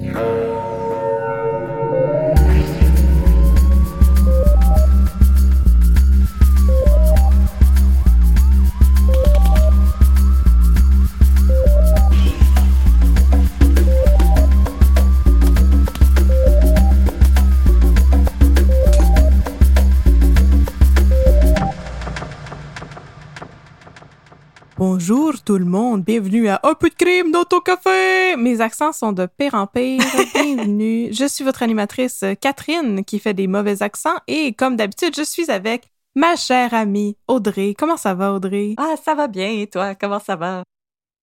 Thank you. Bonjour tout le monde, bienvenue à Un peu de crime dans ton café. Mes accents sont de pire en pire. Bienvenue. Je suis votre animatrice Catherine qui fait des mauvais accents et comme d'habitude, je suis avec ma chère amie Audrey. Comment ça va Audrey? Ah, ça va bien, et toi, comment ça va?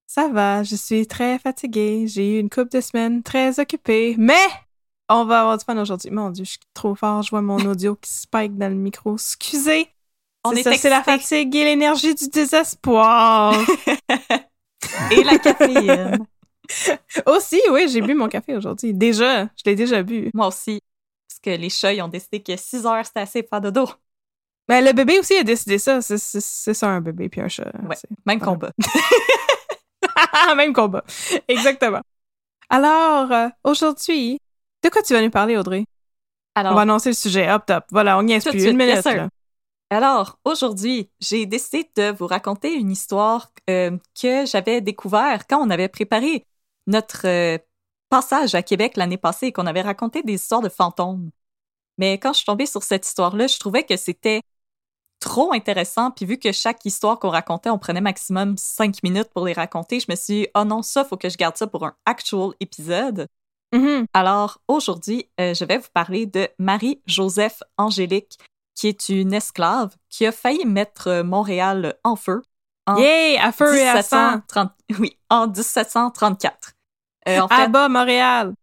Ça va, je suis très fatiguée. J'ai eu une couple de semaines très occupée, mais on va avoir du fun aujourd'hui. Mon Dieu, je suis trop fort. Je vois mon audio qui spike dans le micro. Excusez. On est ça, c'est la fatigue et l'énergie du désespoir. Et la caféine. Aussi, oui, j'ai bu mon café aujourd'hui. Déjà, je l'ai déjà bu. Moi aussi. Parce que les chats, ils ont décidé que 6 heures, c'était assez pour faire dodo. Mais le bébé aussi a décidé ça. C'est- ça, un bébé puis un chat. Ouais. Même combat. Même combat. Exactement. Alors, euh, aujourd'hui, de quoi tu vas nous parler, Audrey? Alors, On va annoncer le sujet. Hop, top. Voilà, on Tout de plus. suite, Une minute. yes, sir. là. Alors aujourd'hui, j'ai décidé de vous raconter une histoire euh, que j'avais découvert quand on avait préparé notre euh, passage à Québec l'année passée et qu'on avait raconté des histoires de fantômes. Mais quand je suis tombée sur cette histoire-là, je trouvais que c'était trop intéressant. Puis vu que chaque histoire qu'on racontait, on prenait maximum cinq minutes pour les raconter, je me suis dit, oh non, ça, faut que je garde ça pour un actual épisode. Mhm. Alors aujourd'hui, euh, je vais vous parler de Marie-Joseph Angélique, qui est une esclave qui a failli mettre euh, Montréal en feu en Yay! À feu et à sang. 1730 oui, en 1734. Euh, en, À bas, Montréal.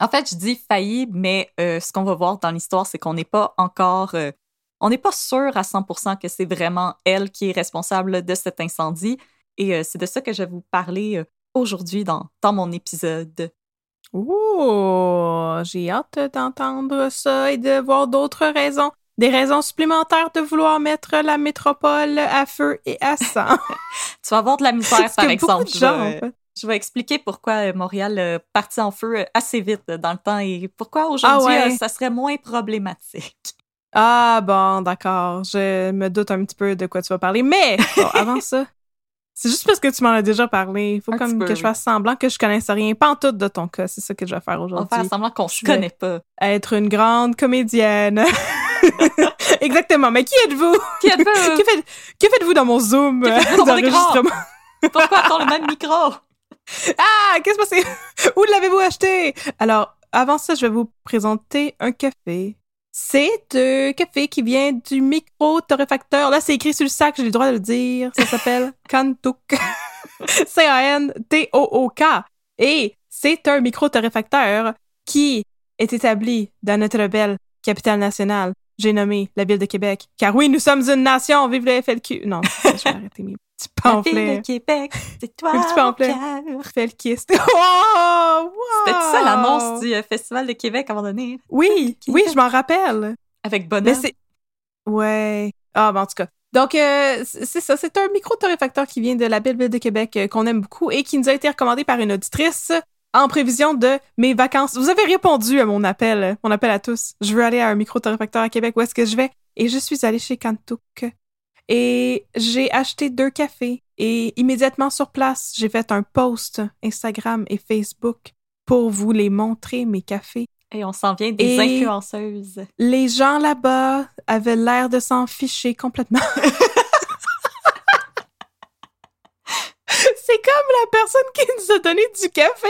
en fait, je dis failli, mais euh, ce qu'on va voir dans l'histoire, c'est qu'on n'est pas encore, euh, on n'est pas sûr à 100% que c'est vraiment elle qui est responsable de cet incendie. Et euh, c'est de ça que je vais vous parler euh, aujourd'hui dans, dans mon épisode. Ouh, j'ai hâte d'entendre ça et de voir d'autres raisons. Des raisons supplémentaires de vouloir mettre la métropole à feu et à sang. Tu vas avoir de la misère, par exemple. de Je vais- en fait. Je vais expliquer pourquoi euh, Montréal euh, partit en feu euh, assez vite dans le temps et pourquoi aujourd'hui Ah ouais. ça serait moins problématique. Ah bon, d'accord. Je me doute un petit peu de quoi tu vas parler. Mais bon, avant ça, c'est juste parce que tu m'en as déjà parlé. Il faut Un comme peu, que je fasse semblant que je connaisse rien. Pas en tout de ton cas. C'est ça que je vais faire On va aujourd'hui. faire semblant qu'on vais- connaît pas. Être une grande comédienne. Exactement. Mais qui êtes-vous? Qui êtes-vous? que faites- que faites-vous dans mon Zoom euh, dans d'enregistrement? Pourquoi attends le même micro? Ah, qu'est-ce que c'est? Où l'avez-vous acheté? Alors, avant ça, je vais vous présenter un café. C'est un café qui vient du micro-torréfacteur. Là, c'est écrit sur le sac, j'ai le droit de le dire. Ça s'appelle Kantuk. C-A-N-T-O-O-K. Et c'est un micro-torréfacteur qui est établi dans notre belle capitale nationale. J'ai nommé la ville de Québec. Car oui, nous sommes une nation. Vive le FLQ. Non, je vais arrêter mes petits La ville pamphlets. de Québec, c'est toi Un petit mon pamphlet. cœur. Felkiste. Oh, wow! C'était ça l'annonce du euh, Festival de Québec à un moment donné? Oui, oui, je m'en rappelle. Avec Mais Bonheur. c'est. Ouais. Ah, ben, en tout cas. Donc, euh, c'est ça. C'est un micro-torréfacteur qui vient de la belle ville de Québec euh, qu'on aime beaucoup et qui nous a été recommandé par une auditrice en prévision de mes vacances. Vous avez répondu à mon appel, euh, mon appel à tous. Je veux aller à un micro-torréfacteur à Québec. Où est-ce que je vais? Et je suis allée chez Kantuk. Et j'ai acheté deux cafés Et immédiatement sur place, j'ai fait un post Instagram et Facebook pour vous les montrer, mes cafés. Et on s'en vient des Et- influenceuses. Les gens là-bas avaient l'air de s'en ficher complètement. C'est comme la personne qui nous a donné du café.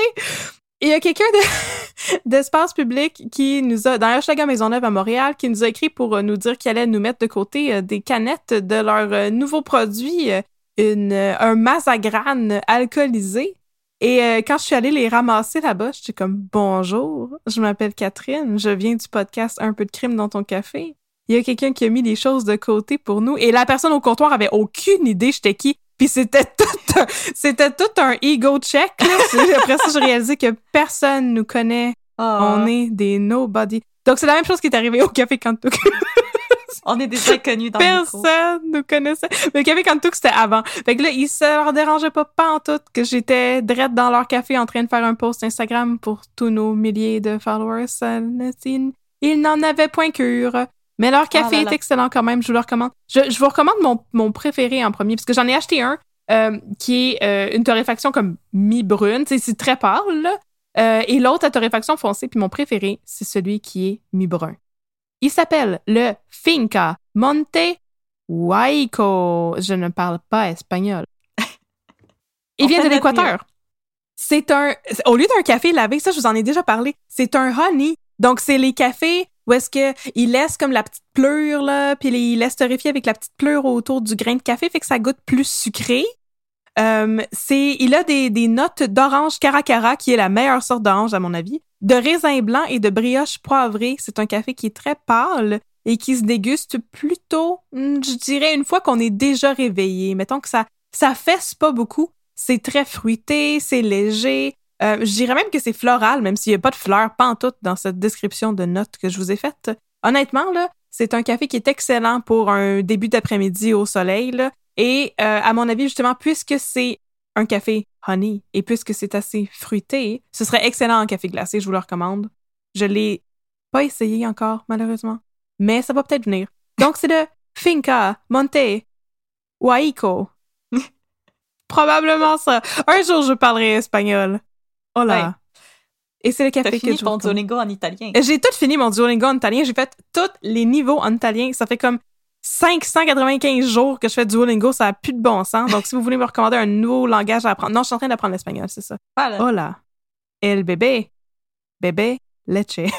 Il y a quelqu'un de- d'espace public qui nous a, dans Hashtag Maisonneuve à Montréal, qui nous a écrit pour euh, nous dire qu'il allait nous mettre de côté euh, des canettes de leur euh, nouveau produit, une, un mazagrane alcoolisé. Et quand je suis allée les ramasser là-bas, j'étais comme bonjour, je m'appelle Catherine, je viens du podcast Un peu de crime dans ton café. Il y a quelqu'un qui a mis des choses de côté pour nous et la personne au comptoir avait aucune idée j'étais qui. Puis c'était tout un, c'était tout un ego check. Là. Après ça, j'ai réalisé que personne nous connaît. Ah, On est des nobody. Donc c'est la même chose qui est arrivée au Café Kantuk. on est des inconnus dans le micro. Personne nous connaissait. Mais le Café Kantuk, c'était avant. Fait que là, ils se leur dérangeait pas, pas en tout que j'étais drette dans leur café en train de faire un post Instagram pour tous nos milliers de followers. Ils n'en avaient point cure. Mais leur café Ah là là. est excellent quand même, je vous le recommande. Je, je vous recommande mon, mon préféré en premier, parce que j'en ai acheté un euh, qui est euh, une torréfaction comme mi-brune, c'est très pâle, là. Euh, et l'autre, la torréfaction foncée, puis mon préféré, c'est celui qui est mi-brun. Il s'appelle le Finca Monte Huayco. Je ne parle pas espagnol. Il vient de l'Équateur. C'est un, au lieu d'un café lavé, ça je vous en ai déjà parlé, c'est un honey. Donc c'est les cafés où est-ce que ils laissent comme la petite pleure là, puis ils laissent torréfier avec la petite pleure autour du grain de café, fait que ça goûte plus sucré. Euh, il a des, des notes d'orange caracara, qui est la meilleure sorte d'orange à mon avis, de raisin blanc et de brioche poivrée. C'est un café qui est très pâle et qui se déguste plutôt, hmm, je dirais, une fois qu'on est déjà réveillé. Mettons que ça, ça fesse pas beaucoup. C'est très fruité, c'est léger. Euh, je dirais même que c'est floral, même s'il n'y a pas de fleurs pantoute dans cette description de notes que je vous ai faite. Honnêtement, là, c'est un café qui est excellent pour un début d'après-midi au soleil. Là. Et euh, à mon avis, justement, puisque c'est un café honey et puisque c'est assez fruité, ce serait excellent en café glacé, je vous le recommande. Je l'ai pas essayé encore, malheureusement, mais ça va peut-être venir. Donc, c'est le Finca Monte Huayco. Probablement ça. Un jour, je parlerai espagnol. Oh là. Ouais. Et c'est le T'as café que fini je vous ton. Duolingo en italien. J'ai tout fini mon Duolingo en italien. J'ai fait tous les niveaux en italien. Ça fait comme 595 jours que je fais Duolingo. Ça n'a plus de bon sens. Donc, si vous voulez me recommander un nouveau langage à apprendre. Non, je suis en train d'apprendre l'espagnol, c'est ça. Voilà. Hola. El bébé. Bébé leche.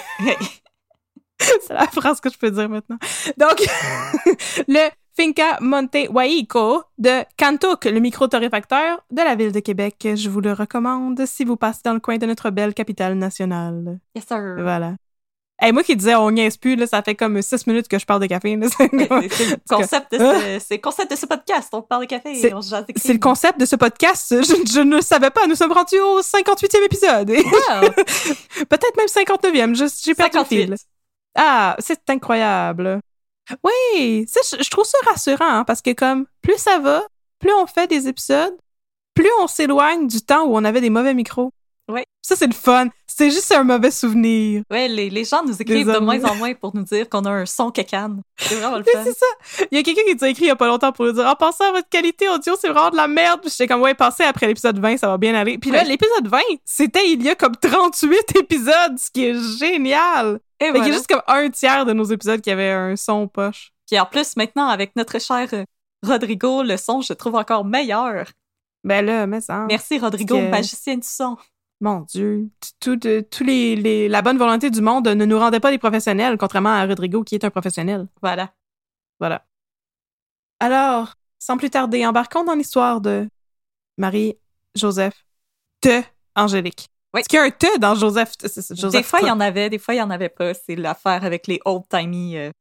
c'est la phrase que je peux dire maintenant. Donc, le Finca Monte Huayco de Cantuc, le micro-torréfacteur de la ville de Québec. Je vous le recommande si vous passez dans le coin de notre belle capitale nationale. Yes, sir. Voilà. Hey, moi qui disais on niaise plus, là, ça fait comme six minutes que je parle de café. là. C'est le concept de ce, c'est le concept de ce podcast. On parle de café C'est- et le concept de ce podcast. Je, je ne le savais pas. Nous sommes rendus au 58e épisode. Et Wow. Peut-être même 59e. Je- J'ai perdu le 58. fil. Ah, c'est incroyable. Oui, ça, je, je trouve ça rassurant hein, parce que comme plus ça va, plus on fait des épisodes, plus on s'éloigne du temps où on avait des mauvais micros. Ça, c'est le fun. C'est juste un mauvais souvenir. Ouais, les, les gens nous écrivent de moins en moins pour nous dire qu'on a un son cacane. C'est vraiment le fun. c'est ça. Il y a quelqu'un qui nous a écrit il y a pas longtemps pour nous dire En pensant à votre qualité audio, c'est vraiment de la merde. Puis j'étais comme Ouais, passez après l'épisode 20, ça va bien aller. Puis là, Ouais. l'épisode 20, c'était il y a comme 38 épisodes, ce qui est génial. Et Fait qu'il y a juste comme un tiers de nos épisodes qui avaient un son poche. Puis en plus, maintenant, avec notre cher euh, Rodrigo, le son, je le trouve encore meilleur. Ben là, mais ça. Merci, Rodrigo, que- magicien du son. Mon Dieu. Tout, tout, tous les, les- la bonne volonté du monde ne nous rendait pas des professionnels, contrairement à Rodrigo qui est un professionnel. Voilà. Voilà. Alors, sans plus tarder, embarquons dans l'histoire de Marie-Joseph de Angélique. Oui. Est-ce qu'il y a un te dans Joseph? Joseph des fois, il y en avait, des fois, il y en avait pas. C'est l'affaire avec les old-timey euh,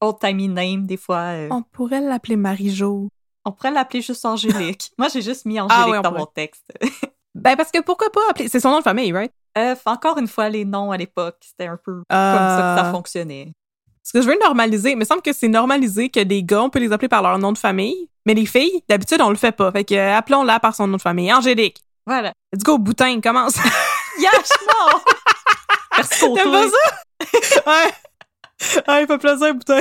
old-timey names, des fois. euh, On pourrait l'appeler Marie-Jo. On pourrait l'appeler juste Angélique. Moi, j'ai juste mis Ah Angélique dans pourrait. mon texte. Ben, parce que pourquoi pas appeler... C'est son nom de famille, right? Euh, encore une fois, les noms à l'époque, c'était un peu Euh, comme ça que ça fonctionnait. Ce que je veux normaliser, il me semble que c'est normalisé que des gars, on peut les appeler par leur nom de famille, mais les filles, d'habitude, on le fait pas. Fait que, euh, appelons-la par son nom de famille. Angélique. Voilà. Let's go, boutin, commence. Yash, non! Merci pour T'aimes pas ça? ouais. Il fait plaisir, boutin.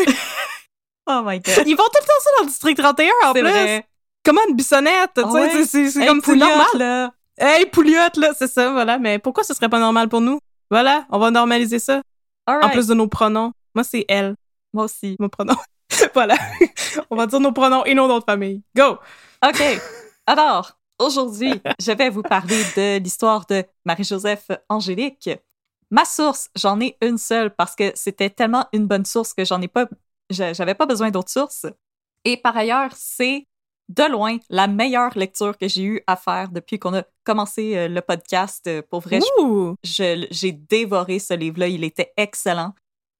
Oh my god. Ils font tout le temps ça dans le district 31, en plus. vrai. comment une bissonnette, tu sais, c'est- comme c'est normal. là. Hey, pouliotte, là, c'est ça, voilà. Mais pourquoi ce serait pas normal pour nous? Voilà, on va normaliser ça. All En plus de nos pronoms. Moi, c'est elle, Moi aussi. mon pronom. voilà. on va dire nos pronoms et nos noms de famille. Go! OK. Alors, aujourd'hui, je vais vous parler de l'histoire de Marie-Joseph Angélique. Ma source, j'en ai une seule parce que c'était tellement une bonne source que j'en ai pas, j'avais pas besoin d'autres sources. Et par ailleurs, c'est de loin la meilleure lecture que j'ai eu à faire depuis qu'on a commencé euh, le podcast. Euh, Pour vrai, j'ai dévoré ce livre-là. Il était excellent.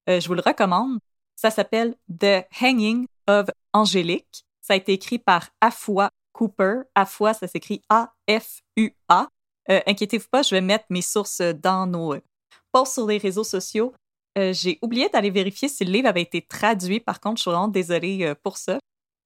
Euh, je vous le recommande. Ça s'appelle The Hanging of Angélique. Ça a été écrit par Afua Cooper. Afua, ça s'écrit A-F-U-A. Euh, Inquiétez-vous pas, je vais mettre mes sources dans nos posts sur les réseaux sociaux. Euh, j'ai oublié d'aller vérifier si le livre avait été traduit. Par contre, je suis vraiment désolée pour ça.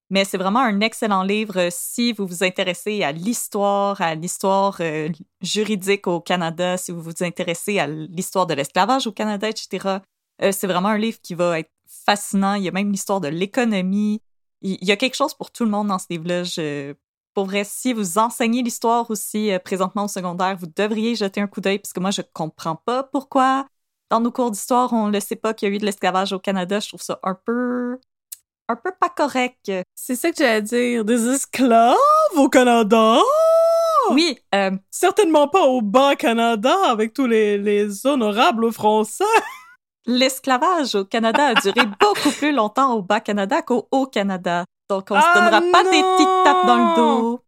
Mais c'est vraiment un excellent livre euh, si vous vous intéressez à l'histoire, à l'histoire euh, juridique au Canada, si vous vous intéressez à l'histoire de l'esclavage au Canada, etc. Euh, c'est vraiment un livre qui va être fascinant. Il y a même l'histoire de l'économie. Il y a quelque chose pour tout le monde dans ce livre-là. Je... Pour si vous enseignez l'histoire aussi présentement au secondaire, vous devriez jeter un coup d'œil parce que moi, je comprends pas pourquoi dans nos cours d'histoire, on ne sait pas qu'il y a eu de l'esclavage au Canada. Je trouve ça un peu un peu pas correct. C'est ça que j'allais dire. Des esclaves au Canada? Oui, euh, Certainement pas au Bas-Canada avec tous les, les honorables français. l'esclavage au Canada a duré beaucoup plus longtemps au Bas-Canada qu'au Haut-Canada. Donc, on Ah se donnera pas des petites tapes dans le dos.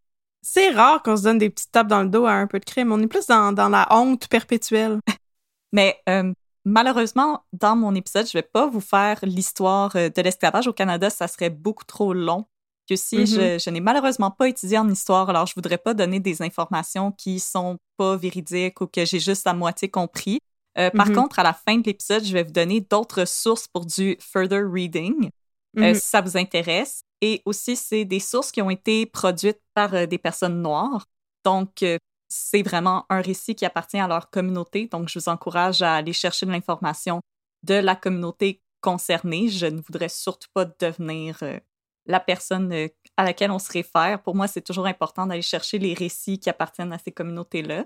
C'est rare qu'on se donne des petites tapes dans le dos à un peu de crime. On est plus dans, dans la honte perpétuelle. Mais euh, malheureusement, dans mon épisode, je vais pas vous faire l'histoire euh, de l'esclavage au Canada. Ça serait beaucoup trop long. Que si Mhm. je, je n'ai malheureusement pas étudié en histoire, alors je voudrais pas donner des informations qui sont pas véridiques ou que j'ai juste à moitié compris. Euh, par Mhm. contre, à la fin de l'épisode, je vais vous donner d'autres sources pour du further reading. euh, Mhm. si ça vous intéresse. Et aussi, c'est des sources qui ont été produites par euh, des personnes noires. Donc, c'est vraiment un récit qui appartient à leur communauté. Donc, je vous encourage à aller chercher de l'information de la communauté concernée. Je ne voudrais surtout pas devenir euh, la personne euh, à laquelle on se réfère. Pour moi, c'est toujours important d'aller chercher les récits qui appartiennent à ces communautés-là.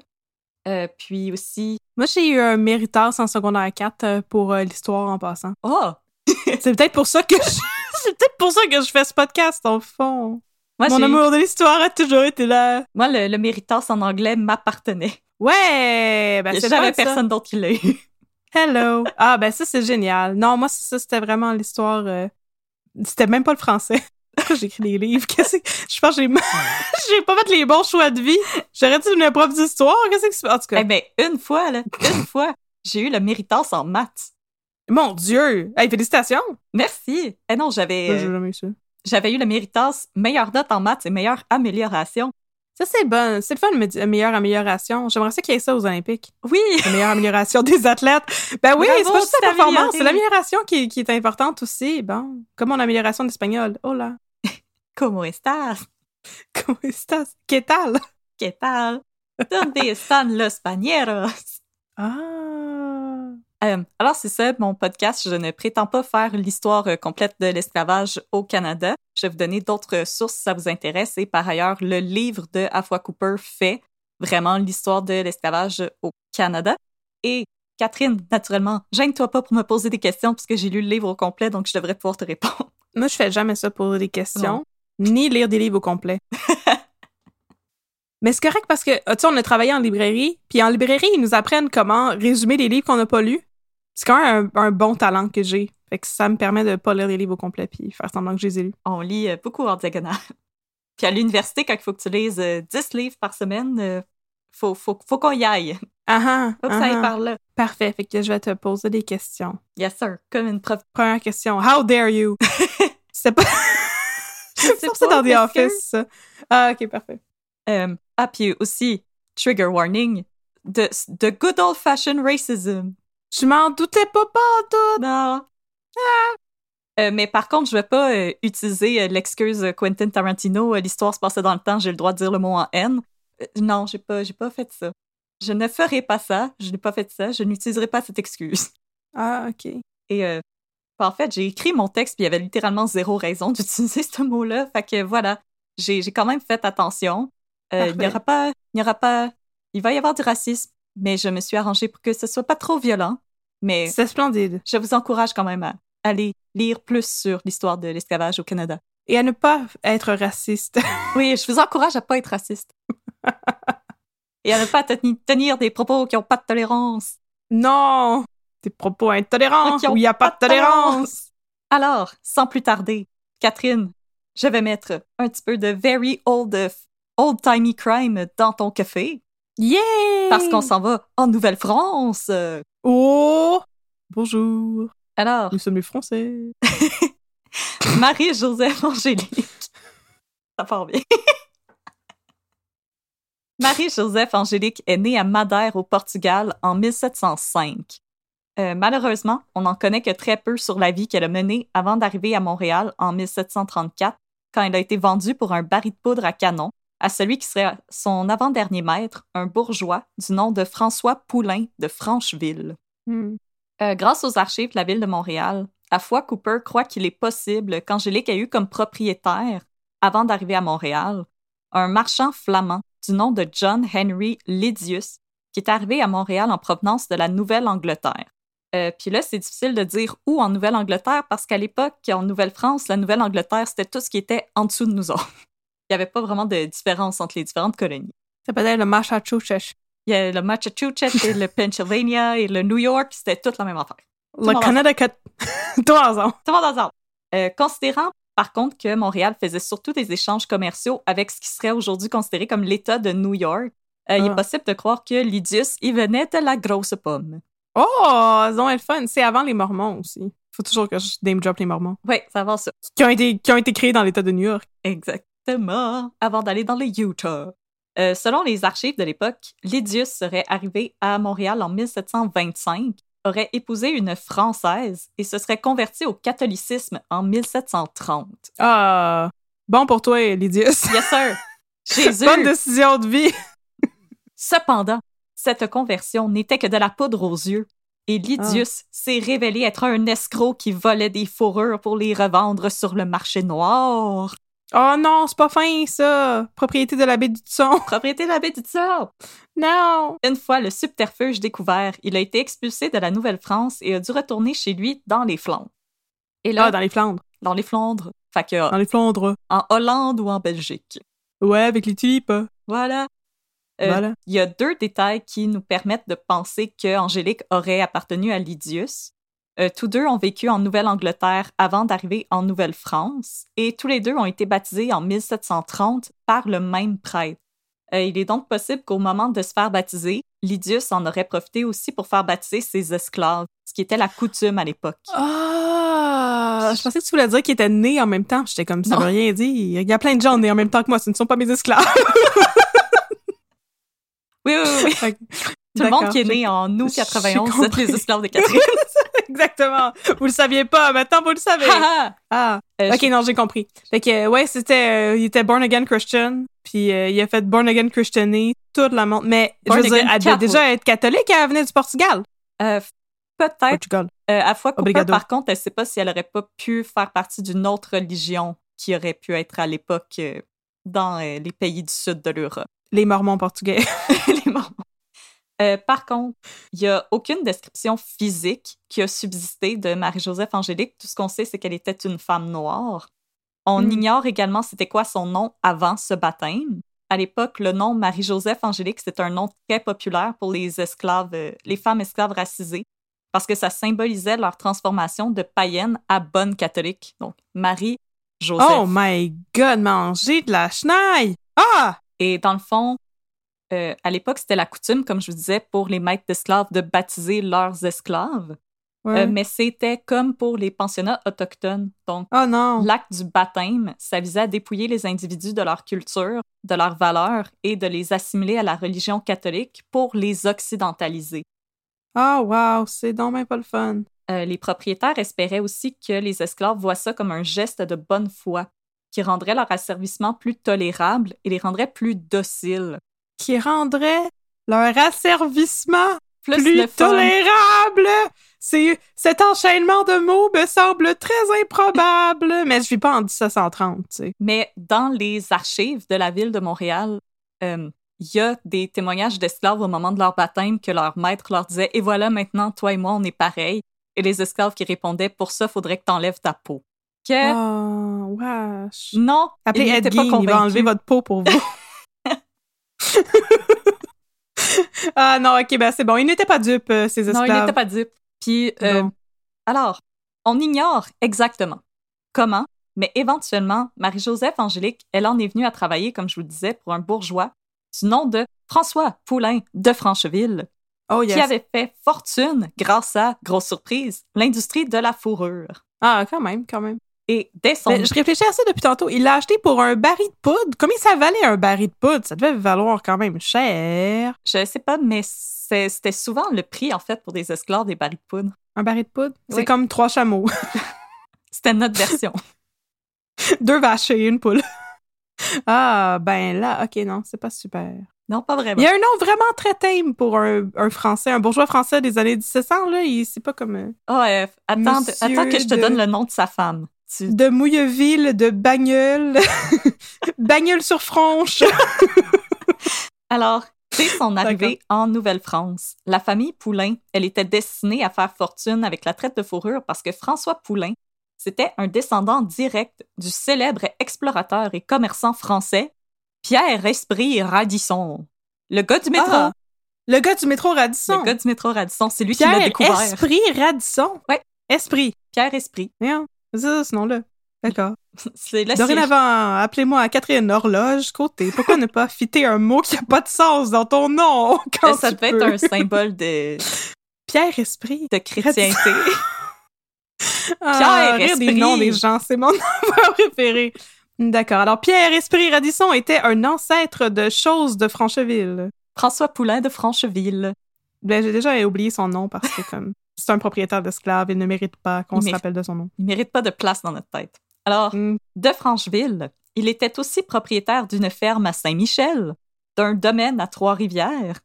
Euh, puis aussi, Moi, j'ai eu un méritas en secondaire 4 euh, pour l'histoire en passant. oh, C'est peut-être pour ça que je... C'est peut-être pour ça que je fais ce podcast, en fond. Moi, Mon amour de l'histoire a toujours été là. moi le, le méritas en anglais m'appartenait. Ouais! Ben, c'est ça. personne d'autre qui l'a eu. Hello! Ah, ben ça, c'est génial. Non, moi, ça, c'était vraiment l'histoire... euh, C'était même pas le français. J'écris des livres? Qu'est-ce que... Je pense que j'ai... j'ai pas fait les bons choix de vie. J'aurais dû devenir prof d'histoire. Qu'est-ce que c'est? En tout cas, Eh bien, une fois, là, une fois, j'ai eu le méritas en maths. mon Dieu! Hey, félicitations! Merci. Eh non, j'avais j'ai jamais eu ça. J'avais eu le méritas meilleure note en maths et meilleure amélioration. Ça, c'est bon. C'est le fun, la meilleure amélioration. J'aimerais ça qu'il y ait ça aux Olympiques. Oui, La meilleure amélioration des athlètes. Ben oui, c'est pas juste la performance, c'est l'amélioration qui, qui est importante aussi. Bon, comme mon amélioration d'espagnol. Oh là. ¿Cómo estás? Comment estás? ¿Qué tal? ¿Qué tal? ¿Dónde están los pañeros? Ah. Euh, alors, c'est ça, mon podcast. Je ne prétends pas faire l'histoire euh, complète de l'esclavage au Canada. Je vais vous donner d'autres sources si ça vous intéresse. Et par ailleurs, le livre de Afua Cooper fait vraiment l'histoire de l'esclavage au Canada. Et Catherine, naturellement, gêne-toi pas pour me poser des questions puisque j'ai lu le livre au complet, donc je devrais pouvoir te répondre. Moi, je fais jamais ça pour des questions, Non. ni lire des livres au complet. Mais c'est correct parce que, tu sais, on a travaillé en librairie, puis en librairie, ils nous apprennent comment résumer les livres qu'on n'a pas lus. C'est quand même un, un bon talent que j'ai. Fait que ça me permet de pas lire les livres au complet puis faire semblant que je les ai lus. On lit euh, beaucoup en diagonale. Puis à l'université, quand il faut que tu lises euh, 10 livres par semaine, euh, faut, faut, faut qu'on y aille. Ah ah, Faut que ah ça aille ah. par là. Parfait. Fait que je vais te poser des questions. Yes, sir. Comme une prof. Première question. How dare you? C'est pas. C'est ça pas, dans The que- Office. Ah, ok, parfait. Euh, ah, puis aussi, trigger warning, de, de good old-fashioned racism. Je m'en doutais pas, pas tout. Non. Ah. Euh, mais par contre, je vais pas euh, utiliser euh, l'excuse Quentin Tarantino, l'histoire se passait dans le temps, j'ai le droit de dire le mot en N. Euh, non, j'ai pas, j'ai pas fait ça. Je ne ferai pas ça, je n'ai pas fait ça, je n'utiliserai pas cette excuse. Ah, ok. Et en fait, j'ai écrit mon texte, puis il y avait littéralement zéro raison d'utiliser ce mot-là. Fait que voilà, j'ai j'ai quand même fait attention. Il n'y aura pas, il n'y aura pas, il va y avoir du racisme, mais je me suis arrangée pour que ce soit pas trop violent. Mais C'est splendide. je vous encourage quand même à aller lire plus sur l'histoire de l'esclavage au Canada. Et à ne pas être raciste. Oui, je vous encourage à pas être raciste. Et à ne pas teni- tenir des propos qui n'ont pas de tolérance. non! Des propos intolérants où il n'y a pas de tolérance. Alors, sans plus tarder, Catherine, je vais mettre un petit peu de very old, old-timey crime dans ton café Yeah! parce qu'on s'en va en Nouvelle-France. Oh! Bonjour. Alors, Nous sommes les Français. Marie-Joseph Angélique. Ça part bien. Marie-Joseph Angélique est née à Madère, au Portugal, en 1705. Euh, malheureusement, on n'en connaît que très peu sur la vie qu'elle a menée avant d'arriver à Montréal en 1734, quand elle a été vendue pour un baril de poudre à canon à celui qui serait son avant-dernier maître, un bourgeois du nom de François Poulain de Francheville. Hmm. Euh, grâce aux archives de la ville de Montréal, Afua Cooper croit qu'il est possible qu'Angélique ait eu comme propriétaire, avant d'arriver à Montréal, un marchand flamand du nom de John Henry Lydius, qui est arrivé à Montréal en provenance de la Nouvelle-Angleterre. Euh, Puis là, c'est difficile de dire où en Nouvelle-Angleterre, parce qu'à l'époque, en Nouvelle-France, la Nouvelle-Angleterre, c'était tout ce qui était en dessous de nous autres. Il n'y avait pas vraiment de différence entre les différentes colonies. Ça peut être le Massachusetts. Il y a le Massachusetts et le Pennsylvania et le New York, c'était toute la même affaire. Le Connecticut. Toi, ensemble. Tout le monde ensemble. Euh, considérant par contre que Montréal faisait surtout des échanges commerciaux avec ce qui serait aujourd'hui considéré comme l'État de New York, euh, il est Ah. possible de croire que Lydius, il venait de la grosse pomme. Oh, ils ont le fun. C'est avant les Mormons aussi. Faut toujours que je name drop les Mormons. Oui, ça va ça. Qui ont été, qui ont été créés dans l'État de New York. Exactement. Avant d'aller dans le Utah. Euh, selon les archives de l'époque, Lydius serait arrivé à Montréal en 1725, aurait épousé une Française et se serait converti au catholicisme en 1730. Ah, bon pour toi, Lydius. Yes, sir! Jésus! Bonne décision de vie. Cependant, cette conversion n'était que de la poudre aux yeux. Et Lydius s'est révélé être un escroc qui volait des fourrures pour les revendre sur le marché noir. Oh non, c'est pas fin, ça. Propriété de la baie du Son. Propriété de la baie du Tsar. Non. Une fois le subterfuge découvert, il a été expulsé de la Nouvelle-France et a dû retourner chez lui dans les Flandres. Et là, Ah, dans les Flandres. dans les Flandres. Fait que, Dans les Flandres. en Hollande ou en Belgique. Ouais, avec les tulipes. Voilà. Euh, Voilà. Il y a deux détails qui nous permettent de penser que Angélique aurait appartenu à Lydius. Euh, tous deux ont vécu en Nouvelle-Angleterre avant d'arriver en Nouvelle-France et tous les deux ont été baptisés en 1730 par le même prêtre. Euh, il est donc possible qu'au moment de se faire baptiser, Lydius en aurait profité aussi pour faire baptiser ses esclaves, ce qui était la coutume à l'époque. Ah, je pensais que tu voulais dire qu'ils étaient nés en même temps. J'étais comme, ça veut rien dire. Il y a plein de gens nés en même temps que moi. Ce ne sont pas mes esclaves. Oui, oui, oui. Tout le monde qui est né en août j'ai 91, vous êtes les esclaves de Catherine. Exactement. Vous le saviez pas. Maintenant, vous le savez. Ah. Euh, Ok, non, j'ai compris. Fait que, euh, ouais, c'était, euh, il était born again Christian, puis euh, il a fait born again Christiané toute la monde. Mais, Born je veux dire, elle devait déjà être catholique, elle venait du Portugal. Euh, Peut-être Portugal. À fois Cooper, par contre, elle ne sait pas si elle aurait pas pu faire partie d'une autre religion qui aurait pu être à l'époque dans les pays du sud de l'Europe. Les Mormons portugais. les Mormons. Euh, par contre, il n'y a aucune description physique qui a subsisté de Marie-Joseph Angélique. Tout ce qu'on sait, c'est qu'elle était une femme noire. On Hmm. ignore également c'était quoi son nom avant ce baptême. À l'époque, le nom Marie-Joseph Angélique, c'est un nom très populaire pour les esclaves, euh, les femmes esclaves racisées, parce que ça symbolisait leur transformation de païenne à bonne catholique. Donc, Marie-Joseph. Oh my god, manger de la chenaille! Ah! Et dans le fond, euh, à l'époque, c'était la coutume, comme je vous disais, pour les maîtres d'esclaves de baptiser leurs esclaves. Ouais. Euh, mais c'était comme pour les pensionnats autochtones. Donc, oh l'acte du baptême, ça visait à dépouiller les individus de leur culture, de leurs valeurs et de les assimiler à la religion catholique pour les occidentaliser. Oh wow, c'est donc même pas le fun. Euh, les propriétaires espéraient aussi que les esclaves voient ça comme un geste de bonne foi, qui rendrait leur asservissement plus tolérable et les rendrait plus dociles. Qui rendrait leur asservissement plus, tolérable. C'est cet enchaînement de mots me semble très improbable, mais je vis pas en 1730, tu sais. Mais dans les archives de la ville de Montréal, euh, il y a des témoignages d'esclaves au moment de leur baptême que leur maître leur disait Et voilà, maintenant, toi et moi, on est pareils. Et les esclaves qui répondaient Pour ça, faudrait que t'enlèves ta peau. Que Oh, wesh. non, Appelez Ed Gein, il va enlever votre peau pour vous. ah non, ok, ben c'est bon. Ils n'étaient pas dupes, euh, ces Non, esclaves. ils n'étaient pas dupes. Puis, euh, Non. alors, on ignore exactement comment, mais éventuellement, Marie-Joseph Angélique, elle en est venue à travailler, comme je vous le disais, pour un bourgeois du nom de François Poulain de Francheville, Oh yes. qui avait fait fortune grâce à, grosse surprise, l'industrie de la fourrure. Ah, quand même, quand même. Et dès son... Mais je réfléchis à ça depuis tantôt. Il l'a acheté pour un baril de poudre. Combien ça valait un baril de poudre? Ça devait valoir quand même cher. Je sais pas, mais c'était souvent le prix, en fait, pour des esclaves des barils de poudre. Un baril de poudre? Oui. C'est comme trois chameaux. C'était notre version. Deux vaches et une poule. ah, ben là, ok, non, c'est pas super. non, pas vraiment. Il y a un nom vraiment très tame pour un, un Français, un bourgeois français des années 1700, là. il- C'est pas comme... euh, Oh, euh, attends, attends que je te de- donne le nom de sa femme. Tu- de Mouilleville, de Bagnols, Bagnols-sur-Franche. Alors, dès son arrivée en Nouvelle-France, la famille Poulain, elle était destinée à faire fortune avec la traite de fourrure parce que François Poulain, c'était un descendant direct du célèbre explorateur et commerçant français Pierre Esprit Radisson. Le gars du métro. Ah, le gars du métro Radisson. le gars du métro Radisson, c'est lui qui l'a découvert. Esprit Radisson? Ouais. Esprit. Pierre Esprit. C'est ce nom-là. D'accord. Dorénavant, appelez-moi Catherine Horloge côté. Pourquoi ne pas fitter un mot qui a pas de sens dans ton nom quand ça tu peux? être un symbole de, Pierre Esprit. de chrétienté. Ah, Pierre rire des Esprit. noms des gens, c'est mon nom préféré. D'accord. Alors, Pierre Esprit Radisson était un ancêtre de Chose de Francheville. François Poulain de Francheville. Ben, j'ai déjà oublié son nom parce que comme c'est un propriétaire d'esclaves, il ne mérite pas qu'on se rappelle de son nom. Il mérite pas de place dans notre tête. Alors, Hmm. de Francheville, il était aussi propriétaire d'une ferme à Saint-Michel, d'un domaine à Trois-Rivières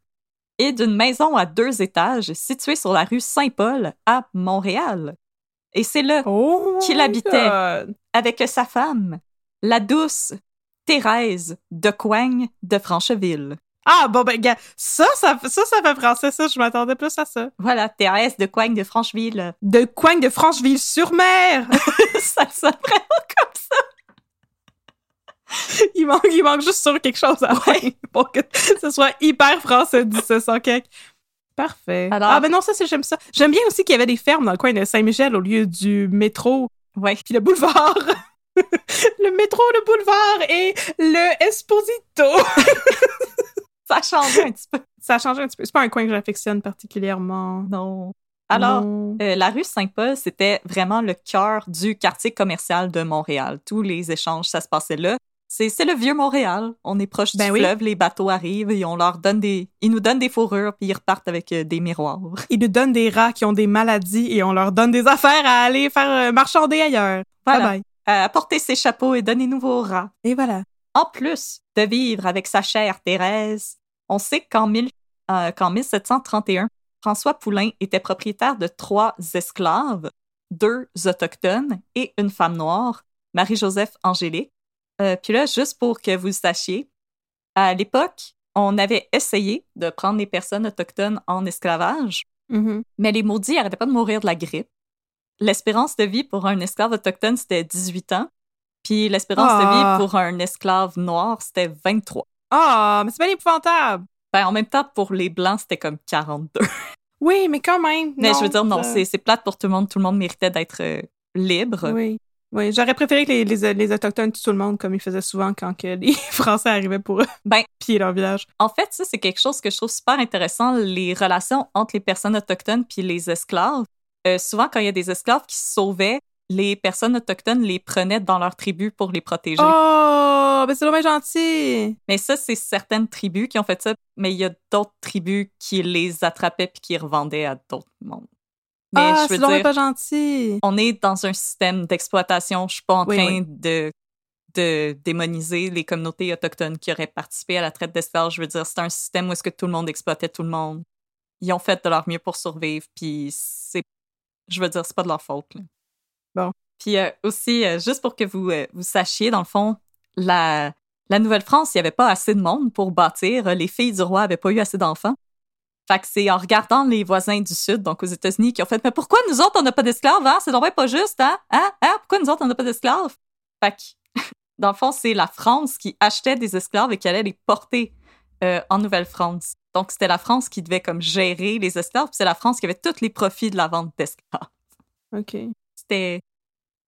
et d'une maison à deux étages située sur la rue Saint-Paul à Montréal. Et c'est là, Oh Qu'il habitait. God. avec sa femme, la douce Thérèse de Coigne de Francheville. Ah, bon, ben, gars, ça, ça, ça, ça fait français, ça, je m'attendais plus à ça. Voilà, Thérèse de Coigne de Francheville. De Coigne de Francheville-sur-Mer! ça sonne vraiment comme ça. il, manque, il manque juste sur quelque chose à ouais. pour que ce soit hyper français 1700 quelque. Parfait. Alors- ah, ben non, ça, j'aime ça. J'aime bien aussi qu'il y avait des fermes dans le coin de Saint-Michel au lieu du métro Ouais. puis le boulevard. le métro, le boulevard et le Esposito. Ça a changé un petit peu. ça a changé un petit peu. C'est pas un coin que j'affectionne particulièrement. Non. Alors. Euh, la rue Saint-Paul, c'était vraiment le cœur du quartier commercial de Montréal. Tous les échanges, ça se passait là. C'est c'est le vieux Montréal. On est proche Ben du oui. fleuve, les bateaux arrivent et on leur donne des, ils nous donnent des fourrures puis ils repartent avec euh, des miroirs. Ils nous donnent des rats qui ont des maladies et on leur donne des affaires à aller faire euh, marchander ailleurs. Voilà. Bye bye. Apportez ses chapeaux et donnez-nous vos rats. Et voilà. En plus de vivre avec sa chère Thérèse, on sait qu'en mille- euh, qu'en 1731, François Poulain était propriétaire de trois esclaves, deux autochtones et une femme noire, Marie-Joseph Angélique. Euh, puis là, juste pour que vous le sachiez, à l'époque, on avait essayé de prendre les personnes autochtones en esclavage, Mhm. mais les maudits n'arrêtaient pas de mourir de la grippe. L'espérance de vie pour un esclave autochtone, c'était 18 ans. Puis l'espérance Ah. de vie pour un esclave noir, c'était 23. Ah, mais c'est bien épouvantable. Ben, en même temps, pour les Blancs, c'était comme 42. Oui, mais quand même. Mais non, je veux dire, non, c'est c'est plate pour tout le monde. Tout le monde méritait d'être euh, libre. Oui. Oui, j'aurais préféré que les, les, les Autochtones tuent tout le monde comme ils faisaient souvent quand que les Français arrivaient pour Ben- piller leur village. En fait, ça, c'est quelque chose que je trouve super intéressant, les relations entre les personnes autochtones puis les esclaves. Euh, souvent, quand il y a des esclaves qui se sauvaient, les personnes autochtones les prenaient dans leur tribu pour les protéger. Oh, ben c'est gentil. Mais ça, c'est certaines tribus qui ont fait ça, mais il y a d'autres tribus qui les attrapaient puis qui revendaient à d'autres mondes. Mais ah, je c'est veux dire, pas gentil. on est dans un système d'exploitation. Je suis pas en Oui, train oui. de de démoniser les communautés autochtones qui auraient participé à la traite d'esclaves. Je veux dire, c'est un système où est-ce que tout le monde exploitait tout le monde. ils ont fait de leur mieux pour survivre, puis c'est, je veux dire, c'est pas de leur faute. là. Bon. Puis euh, aussi, euh, juste pour que vous, euh, vous sachiez, dans le fond, la, la Nouvelle-France, il n'y avait pas assez de monde pour bâtir. Les filles du roi n'avaient pas eu assez d'enfants. Fait que c'est en regardant les voisins du Sud, donc aux États-Unis, qui ont fait Mais pourquoi nous autres, on n'a pas d'esclaves, hein? C'est donc pas juste, hein? Hein? Hein? Pourquoi nous autres, on n'a pas d'esclaves? Fait que, dans le fond, c'est la France qui achetait des esclaves et qui allait les porter euh, en Nouvelle-France. Donc, c'était la France qui devait comme gérer les esclaves, puis c'est la France qui avait tous les profits de la vente d'esclaves. OK. C'était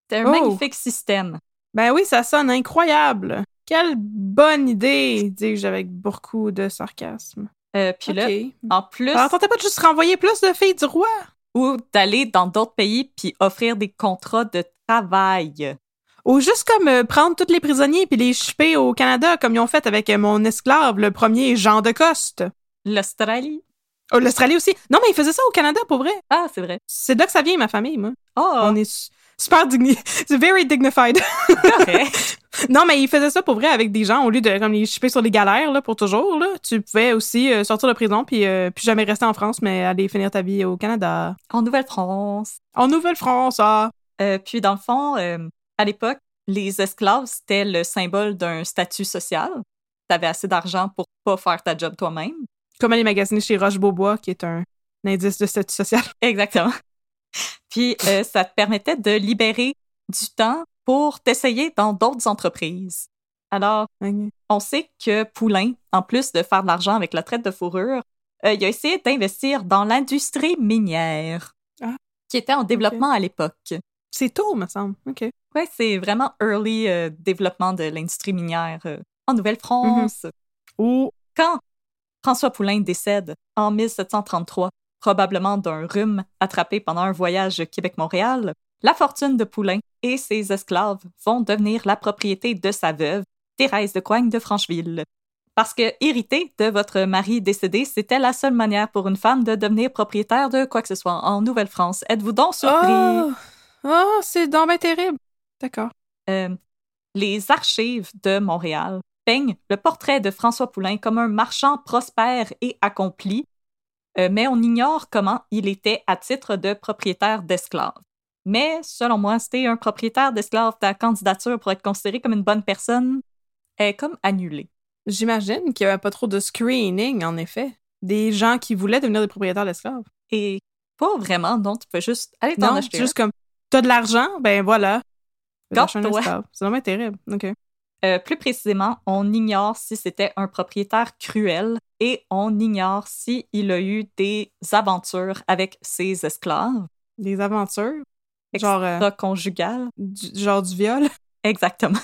c'était un Oh! magnifique système. Ben oui, ça sonne incroyable. Quelle bonne idée, dis-je avec beaucoup de sarcasme. Euh, puis là, en plus, Alors, tentais pas de juste renvoyer plus de filles du roi? ou d'aller dans d'autres pays puis offrir des contrats de travail. Ou juste comme euh, prendre tous les prisonniers puis les chipper au Canada, comme ils ont fait avec euh, mon esclave, le premier Jean de Coste. L'Australie. Oh, l'Australie aussi. Non, mais ils faisaient ça au Canada, pour vrai. Ah, c'est vrai. C'est là que ça vient, ma famille, moi. Oh, On est super digni... C'est very dignified. non, mais ils faisaient ça pour vrai avec des gens, au lieu de comme les chipper sur les galères, là, pour toujours, là. Tu pouvais aussi euh, sortir de prison puis, euh, puis jamais rester en France, mais aller finir ta vie au Canada. en Nouvelle-France. En Nouvelle-France, ah. Euh, puis dans le fond, à l'époque, les esclaves, c'était le symbole d'un statut social. T'avais assez d'argent pour pas faire ta job toi-même. Comme aller magasiner chez Roche-Beaubois, qui est un, un indice de statut social. Exactement. Puis euh, ça te permettait de libérer du temps pour t'essayer dans d'autres entreprises. Alors, on sait que Poulain, en plus de faire de l'argent avec la traite de fourrure, euh, il a essayé d'investir dans l'industrie minière, Ah, qui était en développement à l'époque. C'est tôt, me semble. OK. Ouais, c'est vraiment early euh, développement de l'industrie minière euh, en Nouvelle-France. Ou Quand François Poulain décède en 1733, probablement d'un rhume attrapé pendant un voyage Québec-Montréal, la fortune de Poulain et ses esclaves vont devenir la propriété de sa veuve, Thérèse de Coigne de Francheville. Parce que hériter de votre mari décédé, c'était la seule manière pour une femme de devenir propriétaire de quoi que ce soit en Nouvelle-France. Êtes-vous donc surpris? Oh, oh c'est donc terrible. D'accord. Euh, les archives de Montréal peignent le portrait de François Poulain comme un marchand prospère et accompli, mais on ignore comment il était à titre de propriétaire d'esclaves. Mais selon moi, c'était un propriétaire d'esclaves, ta candidature pour être considérée comme une bonne personne est comme annulée. J'imagine qu'il n'y avait pas trop de screening, en effet. Des gens qui voulaient devenir des propriétaires d'esclaves. Et pas vraiment, non, tu peux juste aller t'en Non, acheter juste comme, t'as de l'argent, ben voilà. Garde-toi. Lâche un esclave. C'est vraiment terrible. OK. Euh, plus précisément, on ignore si c'était un propriétaire cruel et on ignore si il a eu des aventures avec ses esclaves. Des aventures? Genre, euh, Extra-conjugales. du, genre du viol? Exactement.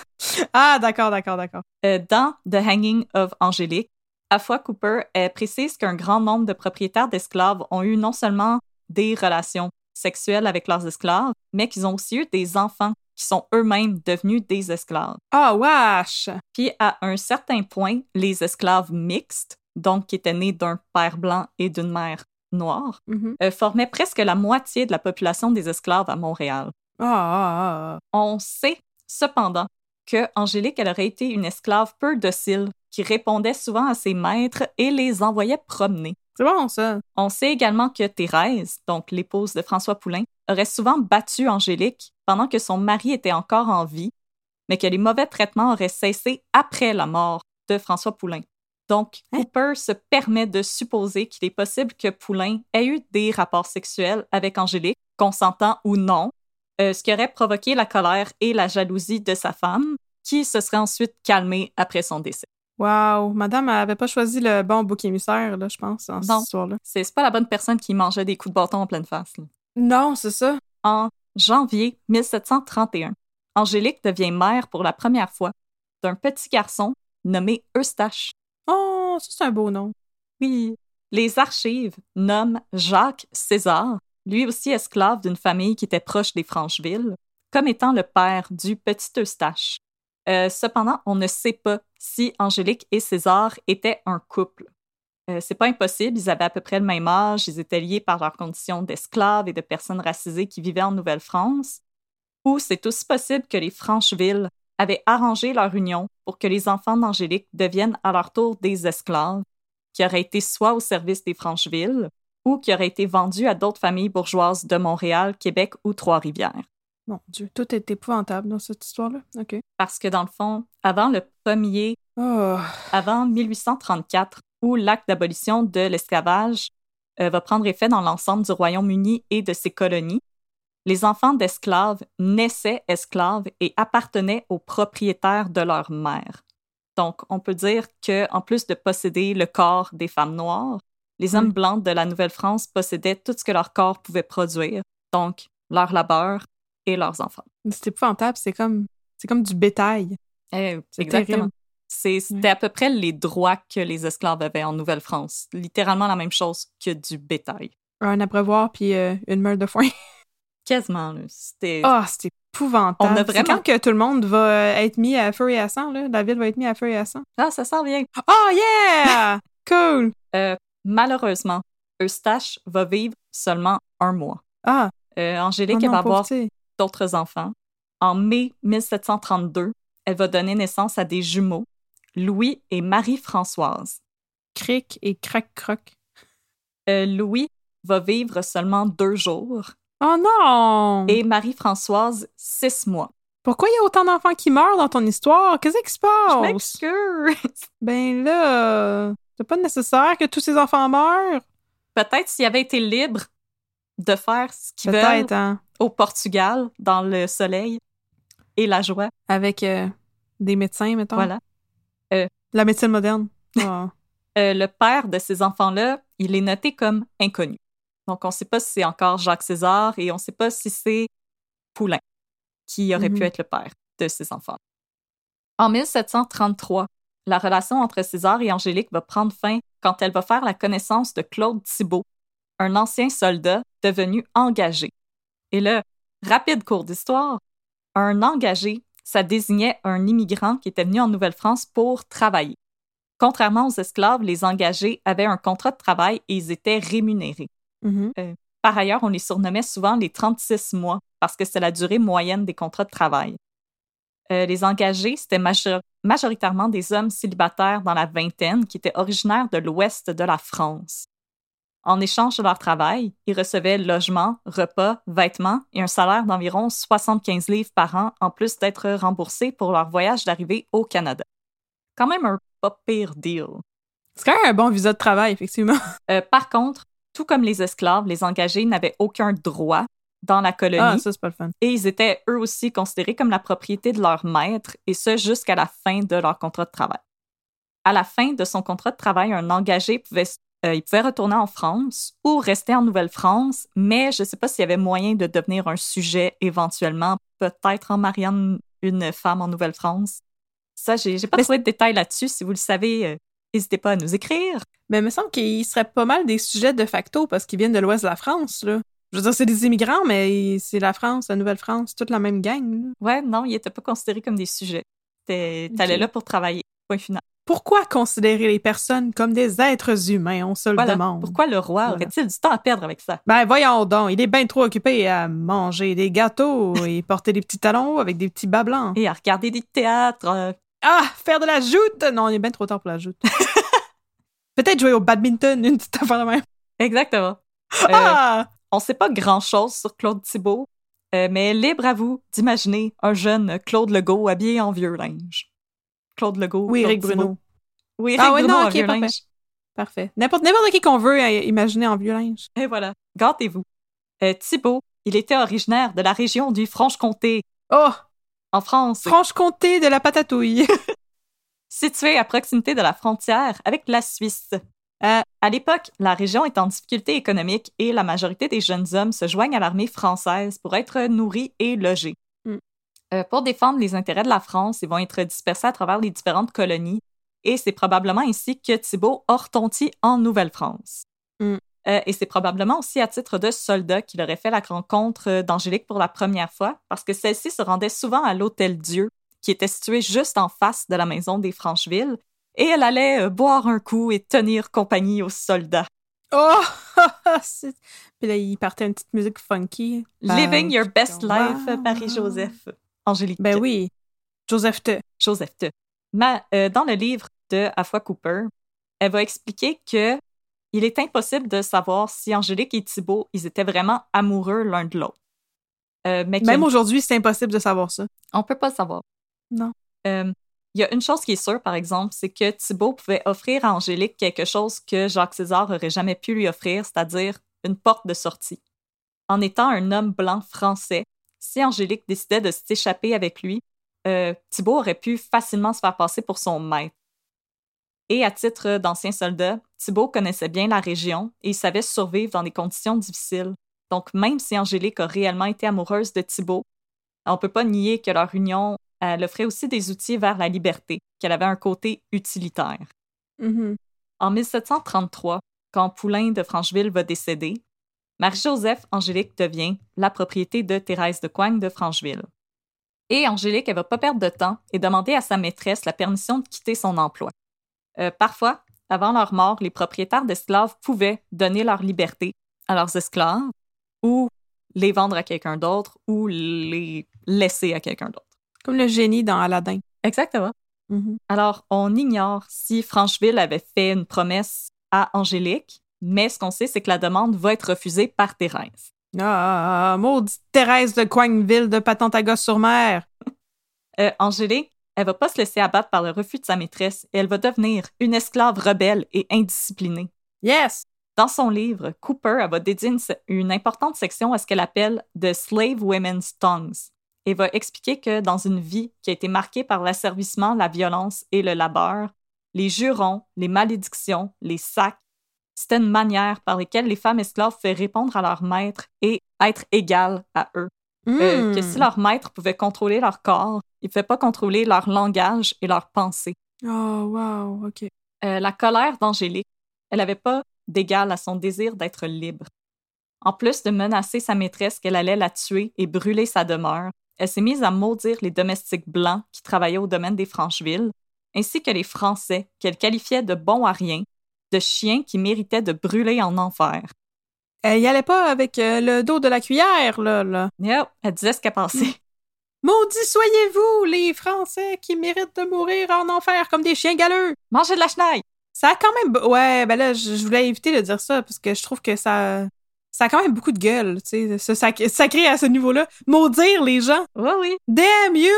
Ah, d'accord, d'accord, d'accord. Euh, dans The Hanging of Angélique, Afua Cooper précise qu'un grand nombre de propriétaires d'esclaves ont eu non seulement des relations sexuelles avec leurs esclaves, mais qu'ils ont aussi eu des enfants qui sont eux-mêmes devenus des esclaves. Ah, wesh! Puis à un certain point, les esclaves mixtes, donc qui étaient nés d'un père blanc et d'une mère noire, Mhm. euh, formaient presque la moitié de la population des esclaves à Montréal. Ah, ah, ah. On sait cependant que Angélique elle aurait été une esclave peu docile qui répondait souvent à ses maîtres et les envoyait promener. C'est bon, ça. On sait également que Thérèse, donc l'épouse de François Poulain, aurait souvent battu Angélique pendant que son mari était encore en vie, mais que les mauvais traitements auraient cessé après la mort de François Poulain. Donc, Hein? Cooper se permet de supposer qu'il est possible que Poulain ait eu des rapports sexuels avec Angélique, consentant ou non, euh, ce qui aurait provoqué la colère et la jalousie de sa femme, qui se serait ensuite calmée après son décès. Wow. Madame, elle avait pas choisi le bon bouc émissaire, là, je pense, dans Non. cette histoire-là. C'est c'est pas la bonne personne qui mangeait des coups de bâton en pleine face. là. Non, c'est ça. En janvier 1731, Angélique devient mère pour la première fois d'un petit garçon nommé Eustache. Oh, ça, c'est un beau nom. Oui. Les archives nomment Jacques César, lui aussi esclave d'une famille qui était proche des Francheville, comme étant le père du petit Eustache. Euh, cependant, on ne sait pas si Angélique et César étaient un couple. Euh, c'est pas impossible, ils avaient à peu près le même âge, ils étaient liés par leur condition d'esclaves et de personnes racisées qui vivaient en Nouvelle-France. Ou c'est aussi possible que les Francheville avaient arrangé leur union pour que les enfants d'Angélique deviennent à leur tour des esclaves, qui auraient été soit au service des Francheville ou qui auraient été vendus à d'autres familles bourgeoises de Montréal, Québec ou Trois-Rivières. Mon Dieu, tout est épouvantable dans cette histoire-là. OK. Parce que dans le fond, avant le premier, Oh. avant 1834, où l'acte d'abolition de l'esclavage euh, va prendre effet dans l'ensemble du Royaume-Uni et de ses colonies, les enfants d'esclaves naissaient esclaves et appartenaient aux propriétaires de leur mère. Donc, on peut dire que, en plus de posséder le corps des femmes noires, les hommes blancs de la Nouvelle-France possédaient tout ce que leur corps pouvait produire, donc leur labeur et leurs enfants. C'est épouvantable, c'est comme, c'est comme du bétail. Eh, exactement. C'est- C'était à peu près les droits que les esclaves avaient en Nouvelle-France. Littéralement la même chose que du bétail. Un abreuvoir puis euh, une meule de foin. Quasiment, là. C'était... Ah, c'est épouvantable. On a C'est vraiment- quand que tout le monde va euh, être mis à feu et à sang, là? La ville va être mise à feu et à sang. Ah, ça sent bien. Oh yeah! cool! Euh, malheureusement, Eustache va vivre seulement un mois. Ah, Euh, Angélique, oh elle va avoir. D'autres enfants. En mai 1732, elle va donner naissance à des jumeaux, Louis et Marie-Françoise. Cric et crac-croc. Euh, Louis va vivre seulement deux jours Oh non! et Marie-Françoise six mois. Pourquoi il y a autant d'enfants qui meurent dans ton histoire? Qu'est-ce qui se Je passe? m'excuse. Ben là, c'est pas nécessaire que tous ces enfants meurent. Peut-être s'il avait été libre de faire ce qu'ils veulent Peut-être, hein? Au Portugal, dans le soleil et la joie. Avec euh, des médecins, mettons? Voilà. La médecine moderne. Ah. Euh, le père de ces enfants-là, il est noté comme inconnu. Donc, on ne sait pas si c'est encore Jacques César et on ne sait pas si c'est Poulain qui aurait pu Mhm. être le père de ces enfants. En 1733, la relation entre César et Angélique va prendre fin quand elle va faire la connaissance de Claude Thibault, un ancien soldat devenu engagé. Et là, rapide cours d'histoire, un engagé, ça désignait un immigrant qui était venu en Nouvelle-France pour travailler. Contrairement aux esclaves, les engagés avaient un contrat de travail et ils étaient rémunérés. Mhm. Par ailleurs, on les surnommait souvent les 36 mois parce que c'est la durée moyenne des contrats de travail. Euh, les engagés, c'était major- majoritairement des hommes célibataires dans la vingtaine qui étaient originaires de l'ouest de la France. En échange de leur travail, ils recevaient logement, repas, vêtements et un salaire d'environ 75 livres par an en plus d'être remboursés pour leur voyage d'arrivée au Canada. Quand même un pas pire deal. C'est quand même un bon visa de travail, effectivement. Euh, par contre, tout comme les esclaves, les engagés n'avaient aucun droit dans la colonie Ah, ça, c'est pas le fun. et ils étaient eux aussi considérés comme la propriété de leur maître, et ce jusqu'à la fin de leur contrat de travail. À la fin de son contrat de travail, un engagé pouvait, euh, il pouvait retourner en France ou rester en Nouvelle-France, mais je ne sais pas s'il y avait moyen de devenir un sujet éventuellement, peut-être en mariant une- une femme en Nouvelle-France. Ça, j'ai pas Mais trouvé de détails là-dessus. Si vous le savez, euh, n'hésitez pas à nous écrire. Mais il me semble qu'il serait pas mal des sujets de facto parce qu'ils viennent de l'ouest de la France, là. Je veux dire, c'est des immigrants, mais c'est la France, la Nouvelle-France, toute la même gang. là. Ouais, non, ils n'étaient pas considérés comme des sujets. T'allais là pour travailler. Point final. Pourquoi considérer les personnes comme des êtres humains? On se le demande. Pourquoi le roi Voilà. aurait-il du temps à perdre avec ça? Ben voyons donc, il est bien trop occupé à manger des gâteaux et porter des petits talons hauts avec des petits bas blancs. Et à regarder des théâtres. euh, Ah, faire de la joute! Non, on est bien trop tard pour la joute. Peut-être jouer au badminton, une petite affaire de même. Exactement. Euh, Ah! On sait pas grand-chose sur Claude Thibault, euh, mais libre à vous d'imaginer un jeune Claude Legault habillé en vieux linge. Claude Legault. Oui, Eric. Bruno. Oui, Eric Ah ouais, Bruno non, en vieux parfait. linge. Parfait. N'importe n'importe qui qu'on veut euh, imaginer en vieux linge. Et voilà. Gâtez-vous. Euh, Thibault, il était originaire de la région du Franche-Comté, Oh! en France, Franche-Comté de la patatouille. situé à proximité de la frontière avec la Suisse. Euh, à l'époque, la région est en difficulté économique et la majorité des jeunes hommes se joignent à l'armée française pour être nourris et logés. Euh, pour défendre les intérêts de la France, ils vont être dispersés à travers les différentes colonies et c'est probablement ainsi que Thibault a retenti en Nouvelle-France. Mm. Euh, et c'est probablement aussi à titre de soldat qu'il aurait fait la rencontre d'Angélique pour la première fois, parce que celle-ci se rendait souvent à l'Hôtel Dieu, qui était situé juste en face de la maison des Francheville, et elle allait euh, boire un coup et tenir compagnie aux soldats. Oh! Puis là, il partait une petite musique funky. Living your best life, Marie-Joseph. Angélique. Ben oui. Joseph Te. Joseph Te. Ma- euh, dans le livre de Afua Cooper, elle va expliquer que il est impossible de savoir si Angélique et Thibault, ils étaient vraiment amoureux l'un de l'autre. Euh, mais Même aujourd'hui, c'est impossible de savoir ça. on peut pas le savoir. Non. Euh, Il y a une chose qui est sûre, par exemple, c'est que Thibault pouvait offrir à Angélique quelque chose que Jacques César aurait jamais pu lui offrir, c'est-à-dire une porte de sortie. En étant un homme blanc français, si Angélique décidait de s'échapper avec lui, euh, Thibault aurait pu facilement se faire passer pour son maître. Et à titre d'ancien soldat, Thibault connaissait bien la région et il savait survivre dans des conditions difficiles. Donc, même si Angélique a réellement été amoureuse de Thibault, on peut pas nier que leur union elle offrait aussi des outils vers la liberté, qu'elle avait un côté utilitaire. Mhm. En 1733, quand Poulain de Francheville va décéder, Marie-Joseph Angélique devient la propriété de Thérèse de Coigne de Francheville. Et Angélique, elle va pas perdre de temps et demander à sa maîtresse la permission de quitter son emploi. Euh, parfois, avant leur mort, les propriétaires d'esclaves pouvaient donner leur liberté à leurs esclaves ou les vendre à quelqu'un d'autre ou les laisser à quelqu'un d'autre. Comme le génie dans Aladdin. Exactement. Mhm. Alors, on ignore si Francheville avait fait une promesse à Angélique, mais ce qu'on sait, c'est que la demande va être refusée par Thérèse. Ah, maudite Thérèse de Coigneville de Patentaga-sur-Mer. Euh, Angélique, elle va pas se laisser abattre par le refus de sa maîtresse et elle va devenir une esclave rebelle et indisciplinée. Yes! Dans son livre, Cooper elle va dédier une importante section à ce qu'elle appelle The Slave Women's Tongues et va expliquer que dans une vie qui a été marquée par l'asservissement, la violence et le labeur, les jurons, les malédictions, les sacs, c'était une manière par laquelle les femmes esclaves pouvaient répondre à leur maître et être égales à eux. Euh, Mm. que si leur maître pouvait contrôler leur corps, il ne pouvait pas contrôler leur langage et leur pensée. Oh, wow, OK. Euh, la colère d'Angélique, elle n'avait pas d'égal à son désir d'être libre. En plus de menacer sa maîtresse qu'elle allait la tuer et brûler sa demeure, elle s'est mise à maudire les domestiques blancs qui travaillaient au domaine des Franchevilles, ainsi que les Français qu'elle qualifiait de bons à rien, de chiens qui méritaient de brûler en enfer. Elle y allait pas avec euh, le dos de la cuillère, là, là. Yep, elle disait ce qu'elle pensait. Maudits soyez-vous, les Français qui méritent de mourir en enfer comme des chiens galeux! Mangez de la chenaille! Ça a quand même... Ouais, ben là, je je voulais éviter de dire ça parce que je trouve que ça... Ça a quand même beaucoup de gueule, tu sais, se sac- sacré à ce niveau-là. Maudire les gens! Oui, oui. Damn you!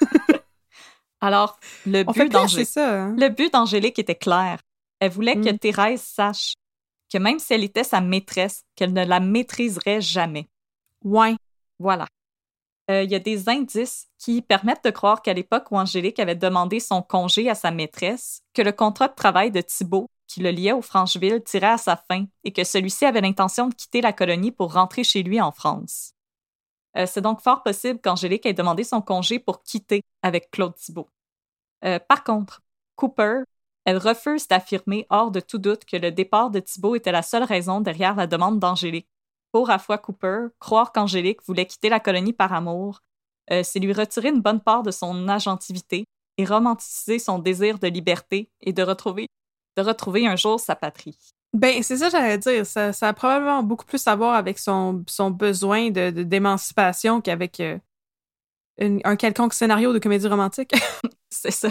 Alors, le On but plus d'Angé- acheter ça, hein? Le but d'Angélique était clair. Elle voulait que Mm. Thérèse sache que même si elle était sa maîtresse, qu'elle ne la maîtriserait jamais. Ouais. Voilà. Euh, Il y a des indices qui permettent de croire qu'à l'époque où Angélique avait demandé son congé à sa maîtresse, que le contrat de travail de Thibault, qui le liait au Francheville, tirait à sa fin et que celui-ci avait l'intention de quitter la colonie pour rentrer chez lui en France. Euh, C'est donc fort possible qu'Angélique ait demandé son congé pour quitter avec Claude Thibault. Euh, par contre, Cooper, elle refuse d'affirmer hors de tout doute que le départ de Thibault était la seule raison derrière la demande d'Angélique. Pour à Cooper, croire qu'Angélique voulait quitter la colonie par amour, euh, c'est lui retirer une bonne part de son agentivité et romanticiser son désir de liberté et de retrouver, de retrouver un jour sa patrie. Ben, c'est ça que j'allais dire. Ça, ça a probablement beaucoup plus à voir avec son, son besoin de, de- d'émancipation qu'avec euh, une- un quelconque scénario de comédie romantique. C'est ça.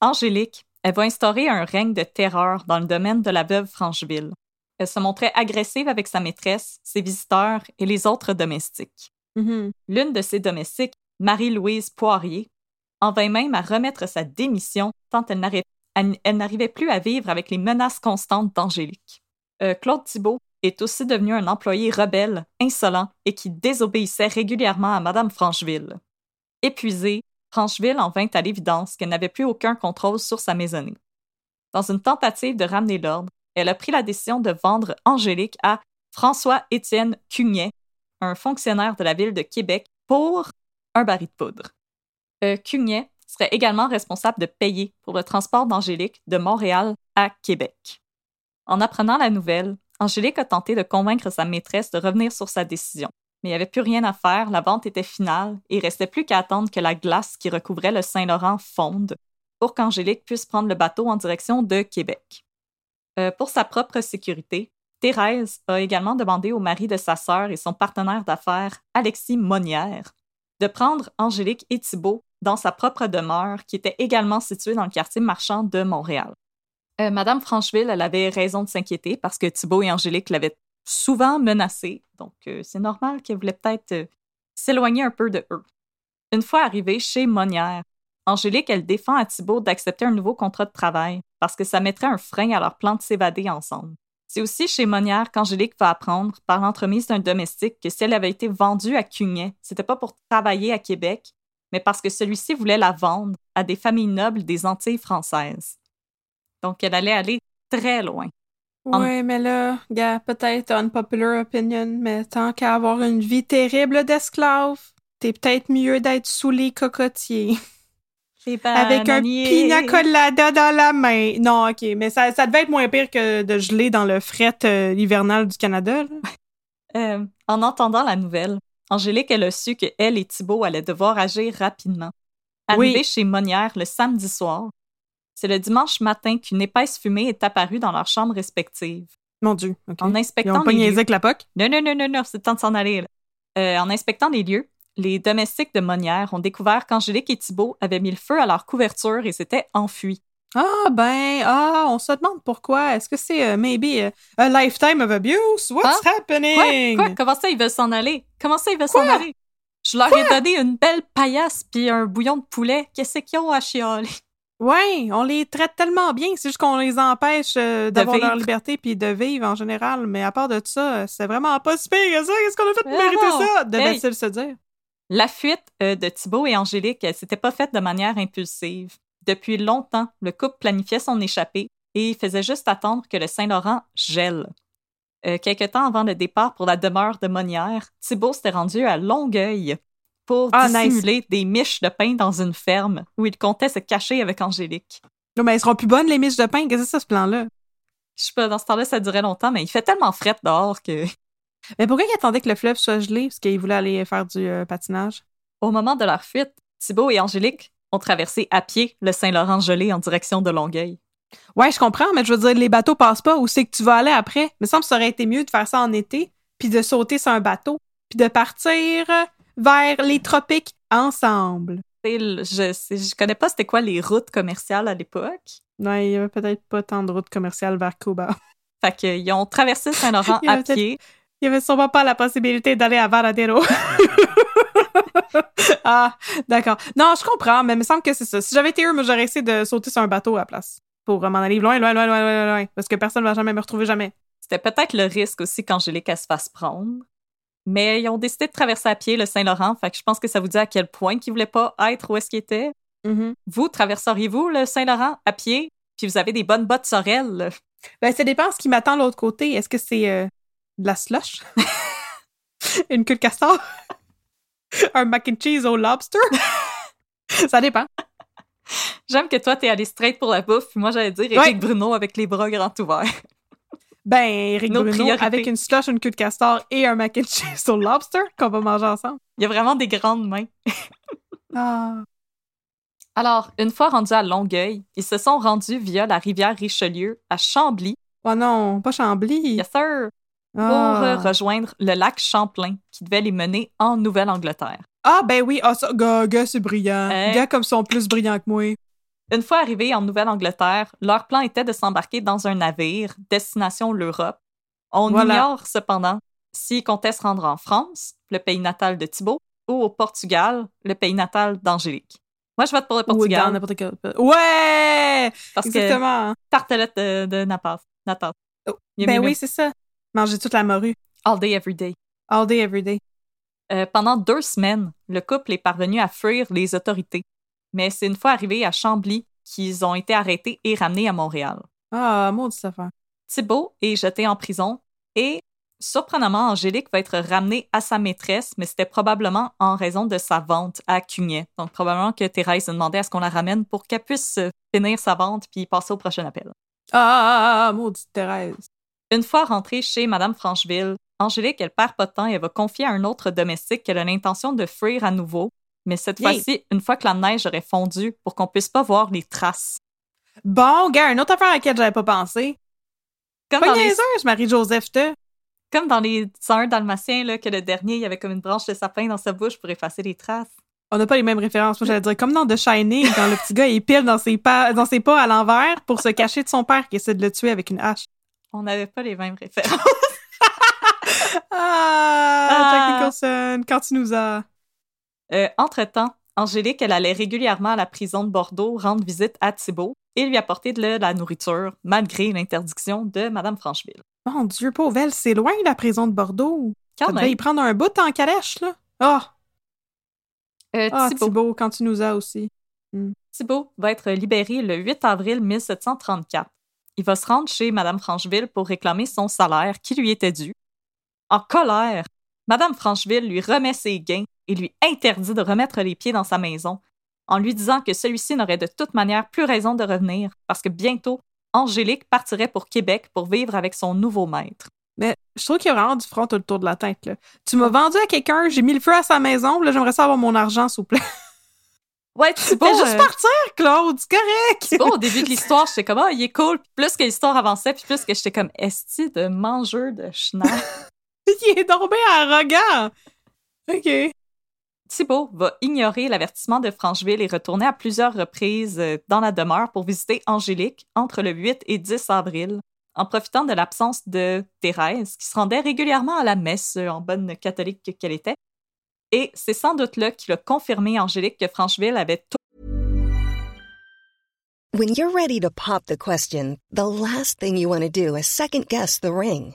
Angélique, elle va instaurer un règne de terreur dans le domaine de la veuve Francheville. Elle se montrait agressive avec sa maîtresse, ses visiteurs et les autres domestiques. Mhm. L'une de ses domestiques, Marie-Louise Poirier, en vint même à remettre sa démission tant elle n'arrivait plus à vivre avec les menaces constantes d'Angélique. Euh, Claude Thibault est aussi devenu un employé rebelle, insolent et qui désobéissait régulièrement à Madame Francheville. Épuisée, Francheville en vint à l'évidence qu'elle n'avait plus aucun contrôle sur sa maisonnée. Dans une tentative de ramener l'ordre, elle a pris la décision de vendre Angélique à François-Étienne Cugnet, un fonctionnaire de la ville de Québec, pour un baril de poudre. Euh, Cugnet serait également responsable de payer pour le transport d'Angélique de Montréal à Québec. En apprenant la nouvelle, Angélique a tenté de convaincre sa maîtresse de revenir sur sa décision. Mais il n'y avait plus rien à faire, la vente était finale et il restait plus qu'à attendre que la glace qui recouvrait le Saint-Laurent fonde pour qu'Angélique puisse prendre le bateau en direction de Québec. Euh, pour sa propre sécurité, Thérèse a également demandé au mari de sa sœur et son partenaire d'affaires, Alexis Monnière, de prendre Angélique et Thibault dans sa propre demeure qui était également située dans le quartier marchand de Montréal. Euh, Madame Francheville, elle avait raison de s'inquiéter parce que Thibault et Angélique l'avaient souvent menacée. Donc, euh, c'est normal qu'elle voulait peut-être euh, s'éloigner un peu de eux. Une fois arrivée chez Monnière, Angélique, elle défend à Thibault d'accepter un nouveau contrat de travail parce que ça mettrait un frein à leur plan de s'évader ensemble. C'est aussi chez Monnière qu'Angélique va apprendre, par l'entremise d'un domestique, que si elle avait été vendue à Cugnet, c'était pas pour travailler à Québec, mais parce que celui-ci voulait la vendre à des familles nobles des Antilles françaises. Donc, elle allait aller très loin. Ouais, mais là, gars, peut-être unpopular opinion, mais tant qu'à avoir une vie terrible d'esclave, t'es peut-être mieux d'être sous les cocotiers. Avec un pina colada dans la main. Non, OK, mais ça, ça devait être moins pire que de geler dans le fret euh, hivernal du Canada. Euh, en entendant la nouvelle, Angélique, elle a su que elle et Thibault allaient devoir agir rapidement. Arrivée chez Monnière le samedi soir, c'est le dimanche matin qu'une épaisse fumée est apparue dans leurs chambres respectives. Mon Dieu. En inspectant Ils ont pas les lieux... avec la POC? Non, non, non, non, non, c'est le temps de s'en aller. Euh, en inspectant les lieux, les domestiques de Monnière ont découvert qu'Angélique et Thibault avaient mis le feu à leur couverture et s'étaient enfuis. Ah, ben, ah, on se demande pourquoi. Est-ce que c'est euh, maybe euh, a lifetime of abuse? What's Quoi? happening? Quoi? Comment ça, ils veulent s'en aller? Comment ça, ils veulent s'en Quoi? aller? Je leur ai donné une belle paillasse puis un bouillon de poulet. Qu'est-ce qu'ils ont à chialer? Ouais, on les traite tellement bien, c'est juste qu'on les empêche euh, d'avoir leur liberté puis de vivre en général. Mais à part de ça, euh, c'est vraiment pas si pire que ça. Qu'est-ce qu'on a fait pour Ah mériter non. ça? Devait-il Hey. se dire? La fuite euh, de Thibault et Angélique, elle s'était pas faite de manière impulsive. Depuis longtemps, le couple planifiait son échappée et faisait juste attendre que le Saint-Laurent gèle. Euh, quelque temps avant le départ pour la demeure de Monnière, Thibault s'était rendu à Longueuil pour Ah, nice. dissimuler des miches de pain dans une ferme où il comptait se cacher avec Angélique. Non, mais elles seront plus bonnes, les miches de pain. Qu'est-ce que c'est ça, ce plan-là? Je sais pas, dans ce temps-là, ça durait longtemps, mais il fait tellement fret dehors que, Mais pourquoi ils attendaient que le fleuve soit gelé? Parce qu'ils voulaient aller faire du euh, patinage. au moment de leur fuite, Thibault et Angélique ont traversé à pied le Saint-Laurent gelé en direction de Longueuil. Ouais, je comprends, mais je veux dire, les bateaux passent pas. Où c'est que tu vas aller après? Il me semble que ça aurait été mieux de faire ça en été, puis de sauter sur un bateau, puis de partir vers les tropiques ensemble. Je, je connais pas c'était quoi les routes commerciales à l'époque. Ouais, il y avait peut-être pas tant de routes commerciales vers Cuba. Fait qu'ils ont traversé Saint-Laurent à pied. Il y avait sûrement pas la possibilité d'aller à Varadero. ah, d'accord. Non, je comprends, mais il me semble que c'est ça. Si j'avais été eux, moi, j'aurais essayé de sauter sur un bateau à la place. Pour m'en aller loin, loin, loin, loin, loin, loin. Parce que personne va jamais me retrouver jamais. C'était peut-être le risque aussi qu'Angélique elle se fasse prendre. Mais ils ont décidé de traverser à pied le Saint-Laurent. Fait que je pense que ça vous dit à quel point qu'ils voulaient pas être où est-ce qu'ils étaient. Mhm. Vous, traverseriez-vous le Saint-Laurent à pied? Puis vous avez des bonnes bottes sorel? Ben, ça dépend ce qui m'attend de l'autre côté. Est-ce que c'est euh, de la slush? Une queue de castor? un mac and cheese au lobster? ça dépend. J'aime que toi, t'es allé straight pour la bouffe. Puis moi, j'allais dire Ouais. Bruno avec les bras grands ouverts. Ben, Eric Bruno, avec une slush, une queue de castor et un mac and cheese au lobster qu'on va manger ensemble. Il y a vraiment des grandes mains. Ah. Alors, une fois rendus à Longueuil, ils se sont rendus via la rivière Richelieu à Chambly, Oh non, pas Chambly. yes sir, pour Ah. euh, rejoindre le lac Champlain qui devait les mener en Nouvelle-Angleterre. Ah, ben oui, ah, ça, gars, gars, c'est brillant. Gars comme sont plus brillants que moi. Une fois arrivés en Nouvelle-Angleterre, leur plan était de s'embarquer dans un navire, destination l'Europe. On Voilà. ignore cependant s'ils comptaient se rendre en France, le pays natal de Thibault, ou au Portugal, le pays natal d'Angélique. Moi, je vote pour le Ou dans Portugal n'importe quel. Ouais! parce que Exactement. tartelette de, de Napas. Natas. Oh, Ben oui, c'est ça. Manger toute la morue. All day, every day. All day, every day. Euh, pendant deux semaines, le couple est parvenu à fuir les autorités. Mais c'est une fois arrivés à Chambly qu'ils ont été arrêtés et ramenés à Montréal. Ah, maudite affaire. Thibault est jeté en prison et, surprenamment, Angélique va être ramenée à sa maîtresse, mais c'était probablement en raison de sa vente à Cugnet. Donc, probablement que Thérèse a demandé à ce qu'on la ramène pour qu'elle puisse finir sa vente puis passer au prochain appel. Ah, ah, ah, ah, maudite Thérèse. Une fois rentrée chez Madame Francheville, Angélique, elle perd pas de temps et elle va confier à un autre domestique qu'elle a l'intention de fuir à nouveau, mais cette fois-ci, une fois que la neige aurait fondu pour qu'on puisse pas voir les traces. Bon, gars, une autre affaire à laquelle j'avais pas pensé. Comme Pas dans, les, niaiseuse, Marie-Joseph te. comme dans les 101 dalmatiens, là, que le dernier, il y avait comme une branche de sapin dans sa bouche pour effacer les traces. On n'a pas les mêmes références. Moi, j'allais dire comme dans The Shining, quand le petit gars il pile dans ses pas, dans ses pas à l'envers pour se cacher de son père qui essaie de le tuer avec une hache. On n'avait pas les mêmes références. Ah, Ah. Jack Nicholson, quand tu nous as. Euh, Entre-temps, Angélique, elle allait régulièrement à la prison de Bordeaux rendre visite à Thibault et lui apporter de la nourriture, malgré l'interdiction de Madame Francheville. Mon Dieu, pauvre elle, c'est loin la prison de Bordeaux. Quand Ça devait même, y prendre un bout en calèche, là. Ah, euh, ah, Thibault, Thibault, quand tu nous as aussi. Thibault va être libéré le 8 avril 1734. Il va se rendre chez Madame Francheville pour réclamer son salaire qui lui était dû. En colère, Madame Francheville lui remet ses gains et lui interdit de remettre les pieds dans sa maison, en lui disant que celui-ci n'aurait de toute manière plus raison de revenir parce que bientôt, Angélique partirait pour Québec pour vivre avec son nouveau maître. Mais je trouve qu'il y a vraiment du front tout le tour de la tête, là. Tu m'as vendu à quelqu'un, j'ai mis le feu à sa maison, là, j'aimerais ça avoir mon argent, s'il vous plaît. Ouais, Thibault, Fais juste euh, partir, Claude, c'est correct! Thibault, au début de l'histoire, j'étais comme, ah, il est cool. Puis plus que l'histoire avançait, puis plus que j'étais comme, esti de mangeur de schnapp. Il est tombé arrogant! OK. Thibault va ignorer l'avertissement de Francheville et retourner à plusieurs reprises euh, dans la demeure pour visiter Angélique entre le 8 et 10 avril, en profitant de l'absence de Thérèse, qui se rendait régulièrement à la messe euh, en bonne catholique qu'elle était. Et c'est sans doute là qu'il a confirmé Angélique que Francheville avait tout When you're ready to pop the question, the last thing you want to do is second guess the ring.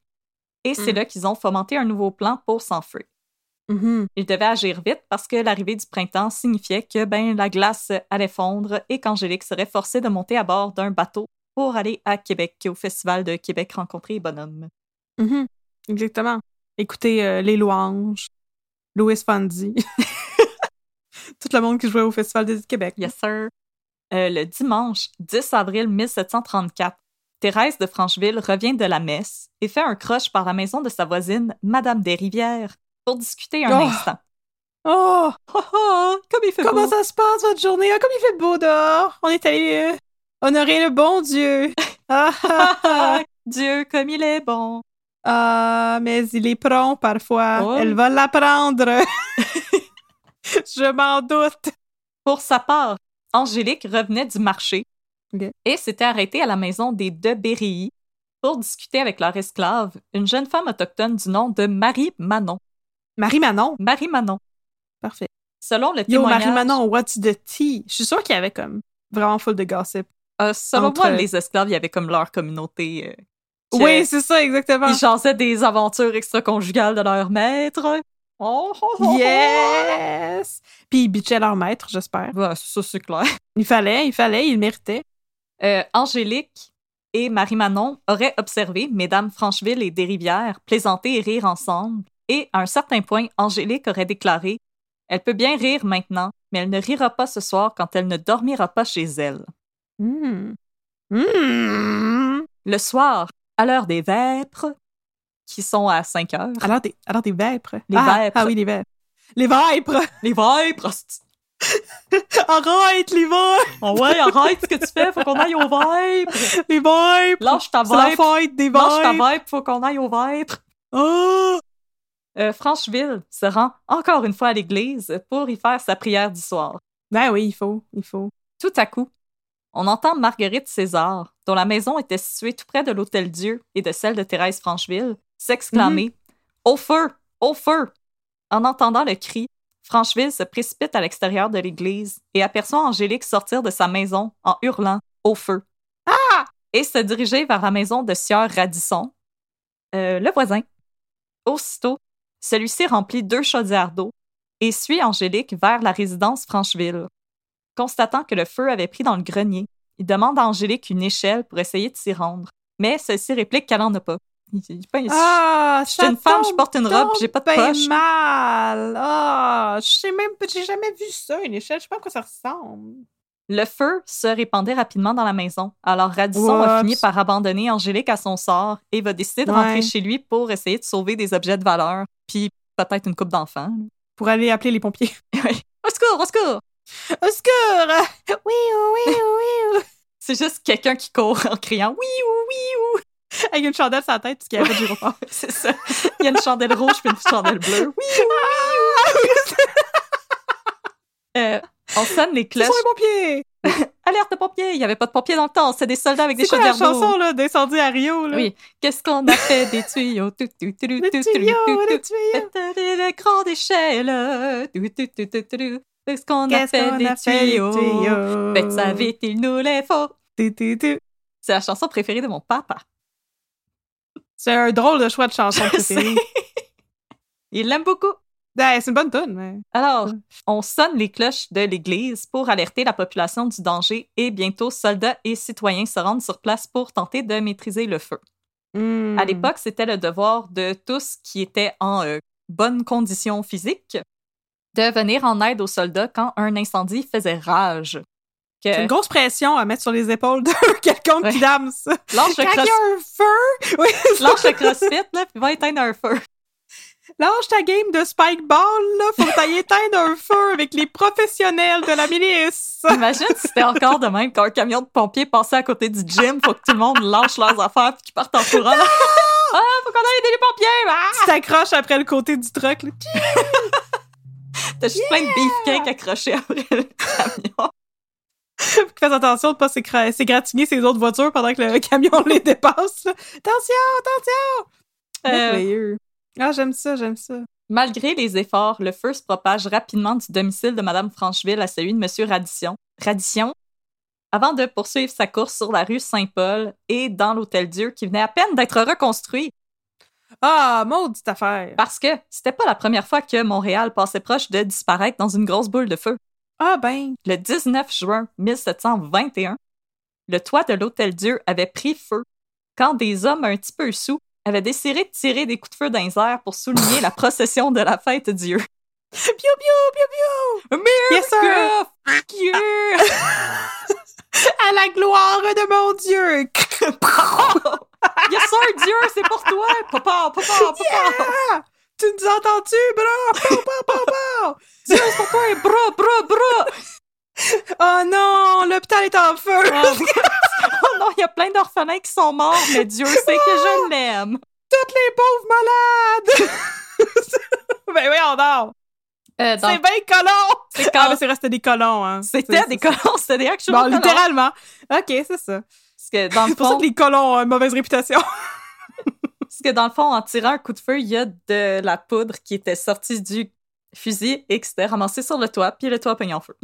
Et c'est Mm. là qu'ils ont fomenté un nouveau plan pour s'enfuir. Mhm. Ils devaient agir vite parce que l'arrivée du printemps signifiait que ben, la glace allait fondre et qu'Angélique serait forcée de monter à bord d'un bateau pour aller à Québec, au Festival de Québec rencontrer les bonhommes. Mhm. Exactement. Écoutez euh, Les Louanges, Louis Fondy. Tout le monde qui jouait au Festival des Québec. Yes, sir. Euh, le dimanche 10 avril 1734, Thérèse de Francheville revient de la messe et fait un croche par la maison de sa voisine, Madame Desrivières, pour discuter un Oh! instant. Oh! Oh, oh, comme il fait Comment beau. ça se passe, votre journée? Ah, comme il fait beau dehors! On est allé euh, honorer le bon Dieu! Ah, ah, ah. Ah, Dieu, comme il est bon. Ah, mais il est prompt parfois. Oh. Elle va l'apprendre. Je m'en doute. Pour sa part, Angélique revenait du marché Et s'était arrêtée à la maison des De Berrilly pour discuter avec leur esclave, une jeune femme autochtone du nom de Marie Manon. Marie-Manon. Marie Manon. Parfait. Selon le Yo, témoignage... Marie-Manon, what's the tea? Je suis sûre qu'il y avait comme vraiment full de gossip. Euh, selon Entre- moi, les esclaves, il y avait comme leur communauté. euh, que- Oui, c'est ça, exactement. Ils jasaient des aventures extra-conjugales de leur maître. Oh, oh, oh, oh. Yes! Puis ils bitchaient leur maître, j'espère. Ouais, ça, c'est clair. Il fallait, il fallait, il méritait. Euh, Angélique et Marie-Manon auraient observé Mesdames Francheville et Desrivières plaisanter et rire ensemble. Et à un certain point, Angélique aurait déclaré Elle peut bien rire maintenant, mais elle ne rira pas ce soir quand elle ne dormira pas chez elle. Hmm. Hmm. Le soir, à l'heure des vêpres, qui sont à 5 heures. Alors des, alors des vêpres. Les ah, vêpres. Ah oui, les vêpres. Les vêpres! Les vêpres! Arrête, les vêpres! Oh ouais, arrête ce que tu fais, faut qu'on aille aux vêpres! Les vêpres! Lâche ta C'est la fête des Lâche ta vêpre, faut qu'on aille aux vêpres! Oh! Euh, Francheville se rend encore une fois à l'église pour y faire sa prière du soir. Ben oui, il faut, il faut. Tout à coup, on entend Marguerite César, dont la maison était située tout près de l'Hôtel Dieu et de celle de Thérèse Francheville, s'exclamer Au feu! Au feu! En entendant le cri, Francheville se précipite à l'extérieur de l'église et aperçoit Angélique sortir de sa maison en hurlant Au feu! Ah! Et se diriger vers la maison de Sieur Radisson, euh, le voisin. Aussitôt, celui-ci remplit deux chaudières d'eau et suit Angélique vers la résidence Francheville. Constatant que le feu avait pris dans le grenier, il demande à Angélique une échelle pour essayer de s'y rendre. Mais celle-ci réplique qu'elle n'en a pas, Ben, Ah, je suis une femme, je porte une robe, j'ai pas de poche. mal. Ah, je sais même pas, j'ai jamais vu ça, une échelle. Je sais pas à quoi ça ressemble. Le feu se répandait rapidement dans la maison. Alors Radisson a Oups. fini par abandonner Angélique à son sort et va décider de Ouais. rentrer chez lui pour essayer de sauver des objets de valeur, puis peut-être une coupe d'enfants. Pour aller appeler les pompiers. Au secours, au secours! Au secours! Oui, oui, oui, oui. C'est juste quelqu'un qui court en criant oui ou oui ou. Avec une chandelle sur la tête, qu'il y a pas de gyrophare. C'est ça. Il y a une chandelle rouge puis une chandelle bleue. Oui ou Euh, on sonne les cloches. pompiers! Alerte pompiers! Il n'y avait pas de pompiers dans le temps. C'est des soldats avec des C'est quoi la chaudières d'eau. chanson, là, d'incendie à Rio, là? Oui. Qu'est-ce qu'on a fait des tuyaux? Tout, tout, tout, Les tout, tout, tuyaux, tout, les tout. tuyaux. C'était des grandes échelles. Tout, tout, tout, tout, tout. Qu'est-ce qu'on a fait des tuyaux? Faites ça vite, il nous les faut. C'est la chanson préférée de mon papa. C'est un drôle de choix de chanson préférée. Il l'aime beaucoup. Ben, c'est une bonne mais... Alors, on sonne les cloches de l'église pour alerter la population du danger et bientôt soldats et citoyens se rendent sur place pour tenter de maîtriser le feu. Hmm. À l'époque, c'était le devoir de tous qui étaient en euh, bonne condition physique de venir en aide aux soldats quand un incendie faisait rage. Que- C'est une grosse pression à mettre sur les épaules de quelqu'un Ouais. qui dame ça. Lâche le, cross- un feu, oui, lâche le crossfit, là, puis va éteindre un feu. lâche ta game de spike ball, là, faut que t'ailles éteindre un feu avec les professionnels de la milice. Imagine si c'était encore de même quand un camion de pompiers passait à côté du gym, faut que tout le monde lâche leurs affaires puis qu'ils partent en courant. ah, faut qu'on aille aider les pompiers! Ah! Tu t'accroches après le côté du truck, là. T'as juste plein de beefcakes accrochés après le camion. Fasse attention de pas s'écra- s'égratigner ses autres voitures pendant que le camion les dépasse, là. Attention, attention! Euh. Ah, j'aime ça, j'aime ça. Malgré les efforts, le feu se propage rapidement du domicile de Madame Francheville à celui de Monsieur Radition. Radition, avant de poursuivre sa course sur la rue Saint-Paul et dans l'Hôtel Dieu qui venait à peine d'être reconstruit Ah, maudite affaire. parce que c'était pas la première fois que Montréal passait proche de disparaître dans une grosse boule de feu. Ah, ben. Le 19 juin 1721, le toit de l'Hôtel Dieu avait pris feu quand des hommes un petit peu sous avaient décidé de tirer des coups de feu dans les airs pour souligner la procession de la fête Dieu. Piou, piou, piou, piou! Yes, sir! Fuck you! À la gloire de mon Dieu! yes sir, Dieu, c'est pour toi! Papa, papa, papa! Tu nous entends-tu, bro? Pow, pow, pow! Dieu, c'est pour toi! Bras, bras, bras! Oh non, l'hôpital est en feu! oh non, il y a plein d'orphelins qui sont morts, mais Dieu sait que je l'aime! Toutes les pauvres malades! ben oui, on dort! Euh, C'est bien colon! c'est Ah, quand- mais c'est resté des colons, hein. C'était des colons, c'était des actual Bon, colons. littéralement. OK, c'est ça. Parce que dans le C'est pour ça que les colons ont une mauvaise réputation. Que dans le fond, en tirant un coup de feu, il y a de la poudre qui était sortie du fusil et qui s'était ramassée sur le toit, puis le toit a pogné en feu.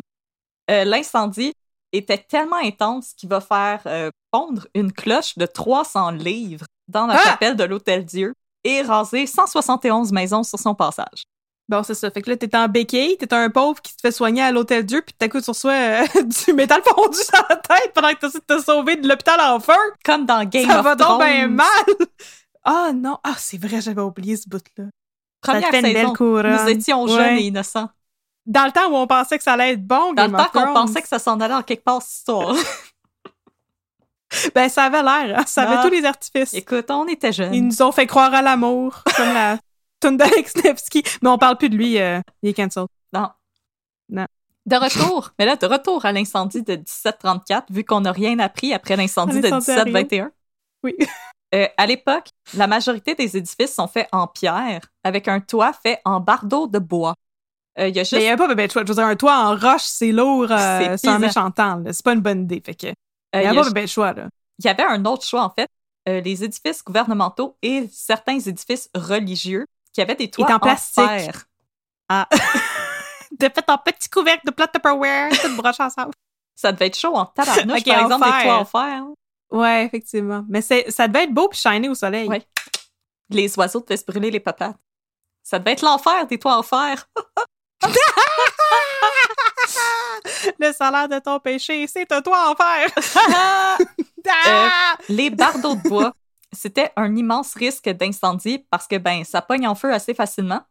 Euh, L'incendie était tellement intense qu'il va faire euh, pondre une cloche de 300 livres dans la Ah! chapelle de l'Hôtel Dieu et raser 171 maisons sur son passage. Bon, c'est ça. Fait que là, t'es en béquille, t'es un pauvre qui se fait soigner à l'hôtel Dieu, puis à coup, tu reçois euh, du métal fondu sur la tête pendant que t'essaies de te sauver de l'hôpital en feu. Comme dans Game ça of va donc Thrones. bien mal! Ah non, ah c'est vrai, j'avais oublié ce bout-là. Ça Première une saison, nous étions jeunes et innocents. Dans le temps où on pensait que ça allait être bon, Dans Game le temps qu'on pensait que ça s'en allait en quelque part, cette histoire. Ben, ça avait l'air, hein. ça avait Ah. tous les artifices. Écoute, on était jeunes. Ils nous ont fait croire à l'amour, comme la tune d'Alex Nevsky. Mais on parle plus de lui, euh, il est cancel. Non. Non. De retour, mais là, de retour à l'incendie de 1734, vu qu'on n'a rien appris après l'incendie de L'incendie à Rio. 1721. Oui. Euh, à l'époque, la majorité des édifices sont faits en pierre, avec un toit fait en bardeaux de bois. Euh, Il y a Mais juste. il y avait pas de choix. Je veux dire, un toit en roche, c'est lourd, euh, C'est un méchant temps. C'est pas une bonne idée. Fait que, euh, il y il y avait a- pas de choix, là. il y avait un autre choix, en fait. Euh, les édifices gouvernementaux et certains édifices religieux qui avaient des toits en en, plastique. fer. Ah. T'as fait ton petit couvercle de plat Tupperware, tout broche ensemble. Ça devait être chaud en tabarnouche, Ok, par en exemple, des fer. toits en fer. Ouais, effectivement. Mais ça devait être beau puis shiny au soleil. Ouais. Les oiseaux devaient se brûler les papates. Ça devait être l'enfer, des toits en fer. Le salaire de ton péché, c'est un toit en fer. Euh, Ah! les bardeaux de bois c'était un immense risque d'incendie parce que ben ça pogne en feu assez facilement.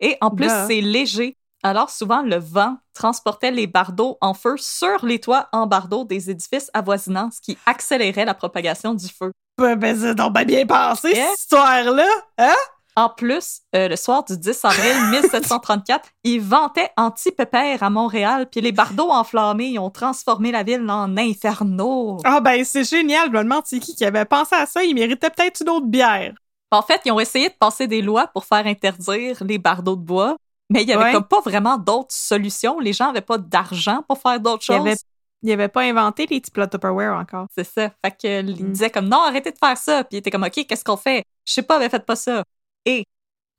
Et en plus, c'est léger. Alors souvent, le vent transportait les bardeaux en feu sur les toits en bardeaux des édifices avoisinants, ce qui accélérait la propagation du feu. Ben, ben, c'est donc bien bien passé, Yeah. cette histoire-là. Hein? En plus, euh, le soir du 10 avril 1734, ils vantaient anti-pépère à Montréal, puis les bardeaux enflammés ils ont transformé la ville en inferno. Ah, ben, c'est génial. Je me demande c'est qui qui avait pensé à ça? Il méritait peut-être une autre bière. En fait, ils ont essayé de passer des lois pour faire interdire les bardeaux de bois, mais il y avait Ouais. comme pas vraiment d'autres solutions. Les gens avaient pas d'argent pour faire d'autres choses. avait, il avait pas inventé les petits plats Tupperware encore. C'est ça. Fait que il Mm. disait comme non, arrêtez de faire ça. Puis il était comme OK, qu'est-ce qu'on fait? Je sais pas, mais faites pas ça. Et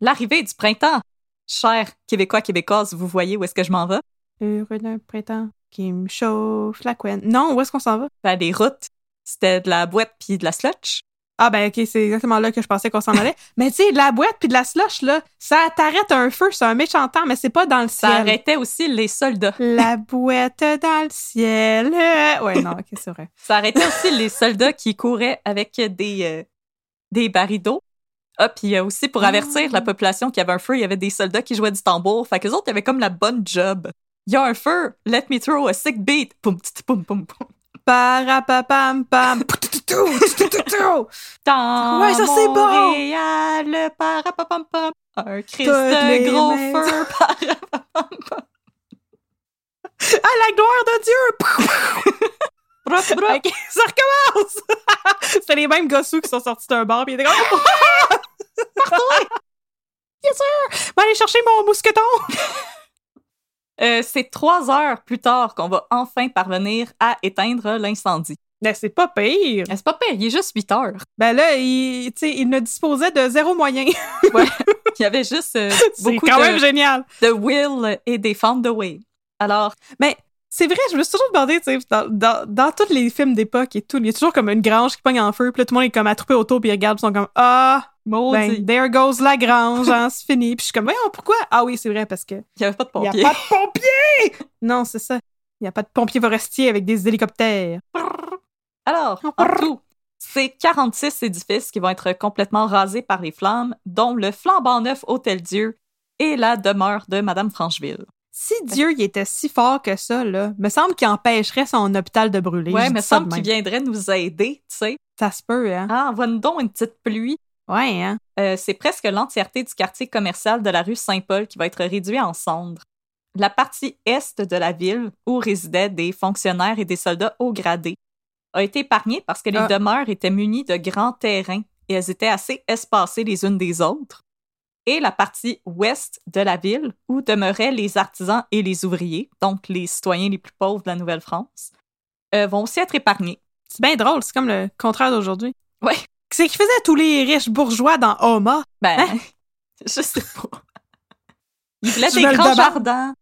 l'arrivée du printemps, chers Québécois Québécoises, vous voyez où est-ce que je m'en vais? Heureux d'un printemps qui me chauffe la couenne. Non, où est-ce qu'on s'en va? Ben, les routes, c'était de la boîte puis de la slotch. Ah ben ok, c'est exactement là que je pensais qu'on s'en allait. mais tu sais, de la boîte puis de la slush, là, ça t'arrête un feu, c'est un méchant temps, mais c'est pas dans le Ça ciel. arrêtait aussi les soldats. La boîte dans le ciel. Ouais, non, ok, c'est vrai. Ça arrêtait aussi les soldats qui couraient avec des, euh, des barils d'eau. Ah, puis euh, aussi pour avertir la population qu'il y avait un feu, il y avait des soldats qui jouaient du tambour. Fait que autres, ils avaient comme la bonne job. Il y a un feu, let me throw a sick beat. Poum, poum, poum, poum. Parapapam pam. Ouais, ça, c'est bon. Montréal, parapapam-pam. Un Christ Toutes les de gros feu, parapapam-pam. Ah, la gloire de Dieu! Broc, broc. Ok, ça recommence! C'était les mêmes gossous qui sont sortis d'un bar, pis ils étaient comme... yes, sir! Va aller chercher mon mousqueton! Euh, c'est trois heures plus tard qu'on va enfin parvenir à éteindre l'incendie. Ben, c'est pas pire. Euh, C'est pas pire, il est juste 8 heures. Ben là, il, tu sais, il ne disposait de zéro moyen. Ouais. Il y avait juste euh, c'est beaucoup quand de, même génial. de will et des found the way. Alors, Mais c'est vrai, je me suis toujours demandé, tu sais, dans, dans, dans tous les films d'époque et tout, il y a toujours comme une grange qui pogne en feu, puis là, tout le monde est comme attroupé autour, puis ils regardent, ils sont comme Ah, maudit, ben, there goes la grange, hein, c'est fini. Puis je suis comme, voyons, pourquoi? Ah oui, c'est vrai, parce que il n'y avait pas de il y a pompiers. pas de pompiers! Non, c'est ça. Il n'y a pas de pompiers forestiers avec des hélicoptères. Alors, en tout, c'est 46 édifices qui vont être complètement rasés par les flammes, dont le flambant neuf Hôtel-Dieu et la demeure de Madame Francheville. Si Dieu il était si fort que ça, là, me semble qu'il empêcherait son hôpital de brûler. Ouais, ça semble qu'il viendrait nous aider, tu sais. Ça se peut, hein? Ah, envoie-nous donc une petite pluie. Ouais, hein? Euh, c'est presque l'entièreté du quartier commercial de la rue Saint-Paul qui va être réduit en cendres. La partie est de la ville, où résidaient des fonctionnaires et des soldats haut gradés, a été épargnée parce que les Ah. demeures étaient munies de grands terrains et elles étaient assez espacées les unes des autres. Et la partie ouest de la ville, où demeuraient les artisans et les ouvriers, donc les citoyens les plus pauvres de la Nouvelle-France, euh, vont aussi être épargnés. C'est bien drôle, c'est comme le contraire d'aujourd'hui. Ouais. C'est qu'ils faisaient tous les riches bourgeois dans Homa. Ben, Hein? je sais pas. Ils voulaient des grands jardins.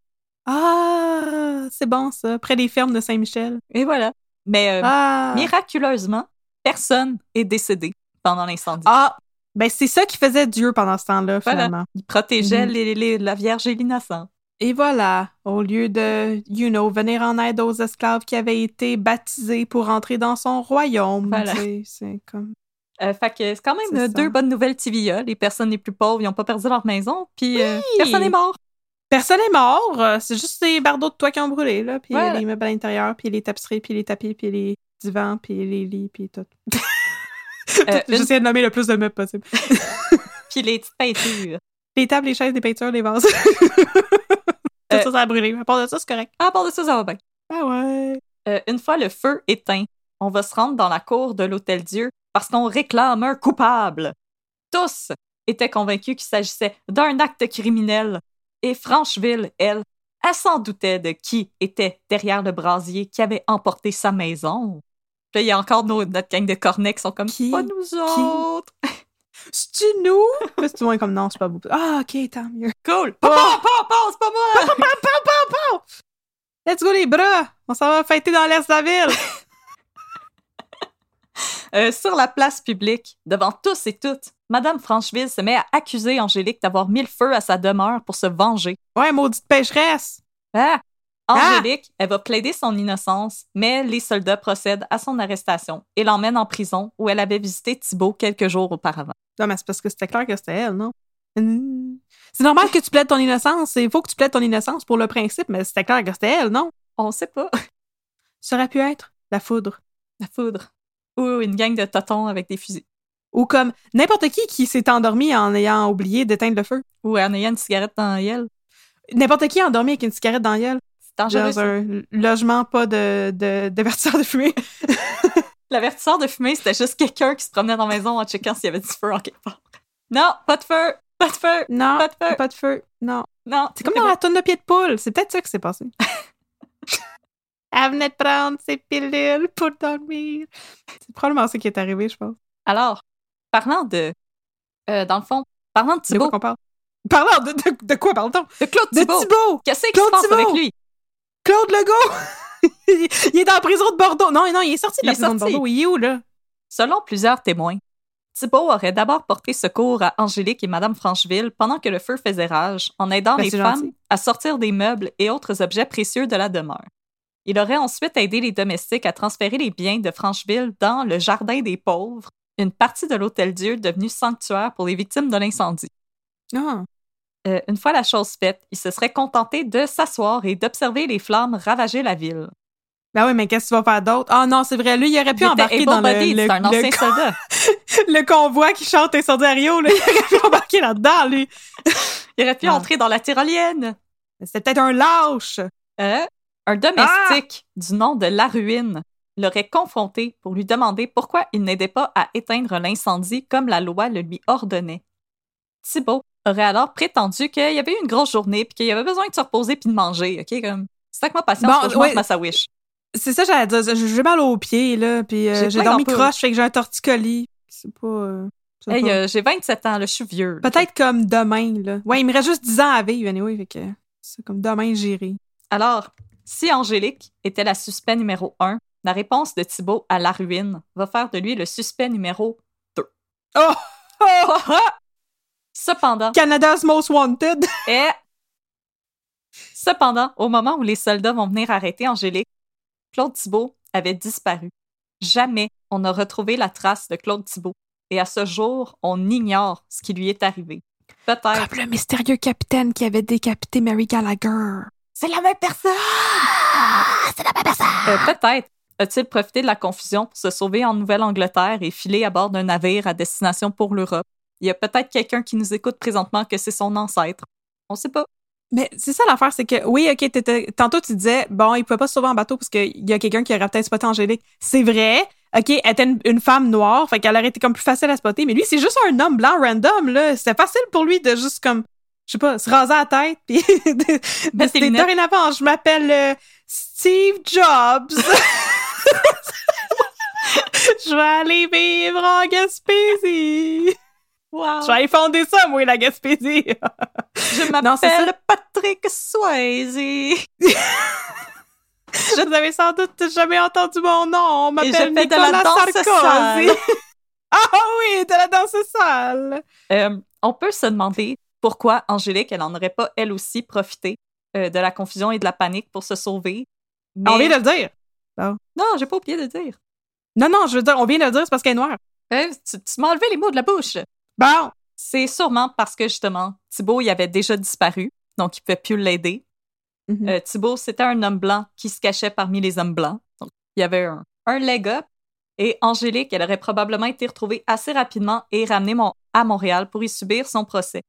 Ah, c'est bon ça, près des fermes de Saint-Michel. Et voilà. Mais euh, Ah. miraculeusement, personne est décédé pendant l'incendie. Ah, ben c'est ça qui faisait Dieu pendant ce temps-là, Voilà. finalement. Il protégeait Mhm. les- les- la Vierge et l'innocent. Et voilà, au lieu de, you know, venir en aide aux esclaves qui avaient été baptisés pour entrer dans son royaume. Voilà. C'est comme... Euh, fait que c'est quand même ça. deux bonnes nouvelles TVA. Les personnes les plus pauvres, ils n'ont pas perdu leur maison, puis euh, personne n'est mort. Personne est mort, euh, c'est juste les bardeaux de toit qui ont brûlé, là, puis les meubles à l'intérieur, puis les tapisseries, puis les tapis, puis les divans, puis les lits, puis tout. Euh, une- J'essaie de nommer le plus de meubles possible. Puis les petites peintures. Les tables, les chaises, les peintures, les vases. tout ça, ça a brûlé. À part de ça, c'est correct. À part de ça, ça va bien. Ah ouais. Une fois le feu éteint, on va se rendre dans la cour de l'Hôtel Dieu parce qu'on réclame un coupable. Tous étaient convaincus qu'il s'agissait d'un acte criminel. Et Francheville, elle, elle s'en doutait de qui était derrière le brasier qui avait emporté sa maison. Puis là, il y a encore nos- notre gang de cornets qui sont comme Qui? pas nous autres. C'est-tu nous? Tout le monde comme non, c'est pas vous. Ah, ok, tant mieux. Cool. Papa, papa, c'est pas moi. Let's go les bras! On s'en va fêter dans l'est de la ville! Euh, sur la place publique, devant tous et toutes, Madame Francheville se met à accuser Angélique d'avoir mis le feu à sa demeure pour se venger. Ouais, maudite pécheresse! Ah! Angélique, elle va plaider son innocence, mais les soldats procèdent à son arrestation et l'emmènent en prison où elle avait visité Thibault quelques jours auparavant. Non, mais c'est parce que c'était clair que c'était elle, non? Hum. C'est normal que tu plaides ton innocence. Il faut que tu plaides ton innocence pour le principe, mais c'était clair que c'était elle, non? On sait pas. Ça aurait pu être la foudre. La foudre. Ou une gang de totons avec des fusils. Ou comme n'importe qui qui s'est endormi en ayant oublié d'éteindre le feu. Ou en ayant une cigarette dans la. N'importe qui endormi avec une cigarette dans la. C'est dangereux. Dans un logement pas de, de, d'avertisseur de fumée. L'avertisseur de fumée, c'était juste quelqu'un qui se promenait dans la maison en checkant s'il y avait du feu en quelque part. Non, pas de feu! Pas de feu! Non, Pas de feu. pas de feu. Non. Non, C'est comme dans la tonne de pied de poule. C'est peut-être ça qui s'est passé. Elle venait de prendre ses pilules pour dormir. C'est probablement ça qui est arrivé, je pense. Alors, parlant de. euh, dans le fond, parlant de De Thibault, quoi qu'on parle? Parlant de, de, de quoi parle-t-on? de Claude De Thibault, Thibault! qu'est-ce qui se Claude passe Thibault! avec lui? Claude Legault! il est dans la prison de Bordeaux. Non, non, il est sorti de Il la est prison de sorti. Bordeaux. Il est où, là? Selon plusieurs témoins, Thibault aurait d'abord porté secours à Angélique et Madame Francheville pendant que le feu faisait rage, en aidant Ben, les femmes gentil. à sortir des meubles et autres objets précieux de la demeure. Il aurait ensuite aidé les domestiques à transférer les biens de Francheville dans le Jardin des pauvres, une partie de l'Hôtel-Dieu devenu sanctuaire pour les victimes de l'incendie. Ah. Euh, une fois la chose faite, il se serait contenté de s'asseoir et d'observer les flammes ravager la ville. Ben oui, mais qu'est-ce que tu vas faire d'autre? Ah non, c'est vrai, lui, il aurait pu Il embarquer dans le, le, un ancien soldat. le convoi qui chante Incendie à Rio, là. Il aurait pu embarquer là-dedans, lui. Il aurait pu Ah. entrer dans la tyrolienne. C'était peut-être un lâche. Euh, un domestique du nom de La Ruine l'aurait confronté pour lui demander pourquoi il n'aidait pas à éteindre l'incendie comme la loi le lui ordonnait. Thibault aurait alors prétendu qu'il y avait eu une grosse journée puis qu'il avait besoin de se reposer puis de manger, OK? Comme, c'est avec ma patience Bon, que je ma sawish. C'est ça, j'allais dire. J'ai mal aux pieds, là, puis euh, J'ai dormi croche, fait que j'ai un torticolis. C'est pas... euh, Hey, pas- euh, j'ai 27 ans, là, je suis vieux. Peut-être comme demain, là. Ouais, il me reste juste 10 ans à vivre, anyway, fait que c'est comme demain, j'irai. Alors, si Angélique était la suspect numéro 1, la réponse de Thibault à La Ruine va faire de lui le suspect numéro Oh! oh! Cependant, Canada's Most Wanted! Et cependant, au moment où les soldats vont venir arrêter Angélique, Claude Thibault avait disparu. Jamais on n'a retrouvé la trace de Claude Thibault. Et à ce jour, on ignore ce qui lui est arrivé. Peut-être. Comme le mystérieux capitaine qui avait décapité Mary Gallagher. C'est la même personne! c'est la même personne! Peut-être a-t-il profité de la confusion pour se sauver en Nouvelle-Angleterre et filer à bord d'un navire à destination pour l'Europe. Il y a peut-être quelqu'un qui nous écoute présentement que c'est son ancêtre. On sait pas. Mais c'est ça l'affaire, c'est que, oui, OK, t'étais- tantôt tu disais, bon, il pouvait pas se sauver en bateau parce qu'il y a quelqu'un qui aurait peut-être spoté Angélique. C'est vrai. OK, elle était une, une femme noire, fait qu'elle aurait été comme plus facile à spotter. Mais lui, c'est juste un homme blanc random, là. C'était facile pour lui de juste comme, je sais pas, se raser la tête, puis lunettes. dorénavant, je m'appelle euh, Steve Jobs. je vais aller vivre en Gaspésie. Wow! Je vais aller fonder ça, moi, la Gaspésie. Je m'appelle. Patrick Swayze. Vous avez sans doute jamais entendu mon nom. On je m'appelle fais de la Nicolas danse Sarkozy. ah oui, de la danse sale. Euh, on peut se demander pourquoi Angélique, elle en aurait pas elle aussi profité euh, de la confusion et de la panique pour se sauver. Mais... On vient de le dire. Non, j'ai pas oublié de le dire. Non, non, je veux dire, on vient de le dire, c'est parce qu'elle est noire. Euh, tu tu m'as enlevé les mots de la bouche. Bon. C'est sûrement parce que justement, Thibault, il avait déjà disparu, donc il ne pouvait plus l'aider. Euh, Thibault, c'était un homme blanc qui se cachait parmi les hommes blancs. Donc, il y avait un, un leg up. Et Angélique, elle aurait probablement été retrouvée assez rapidement et ramenée mon- à Montréal pour y subir son procès.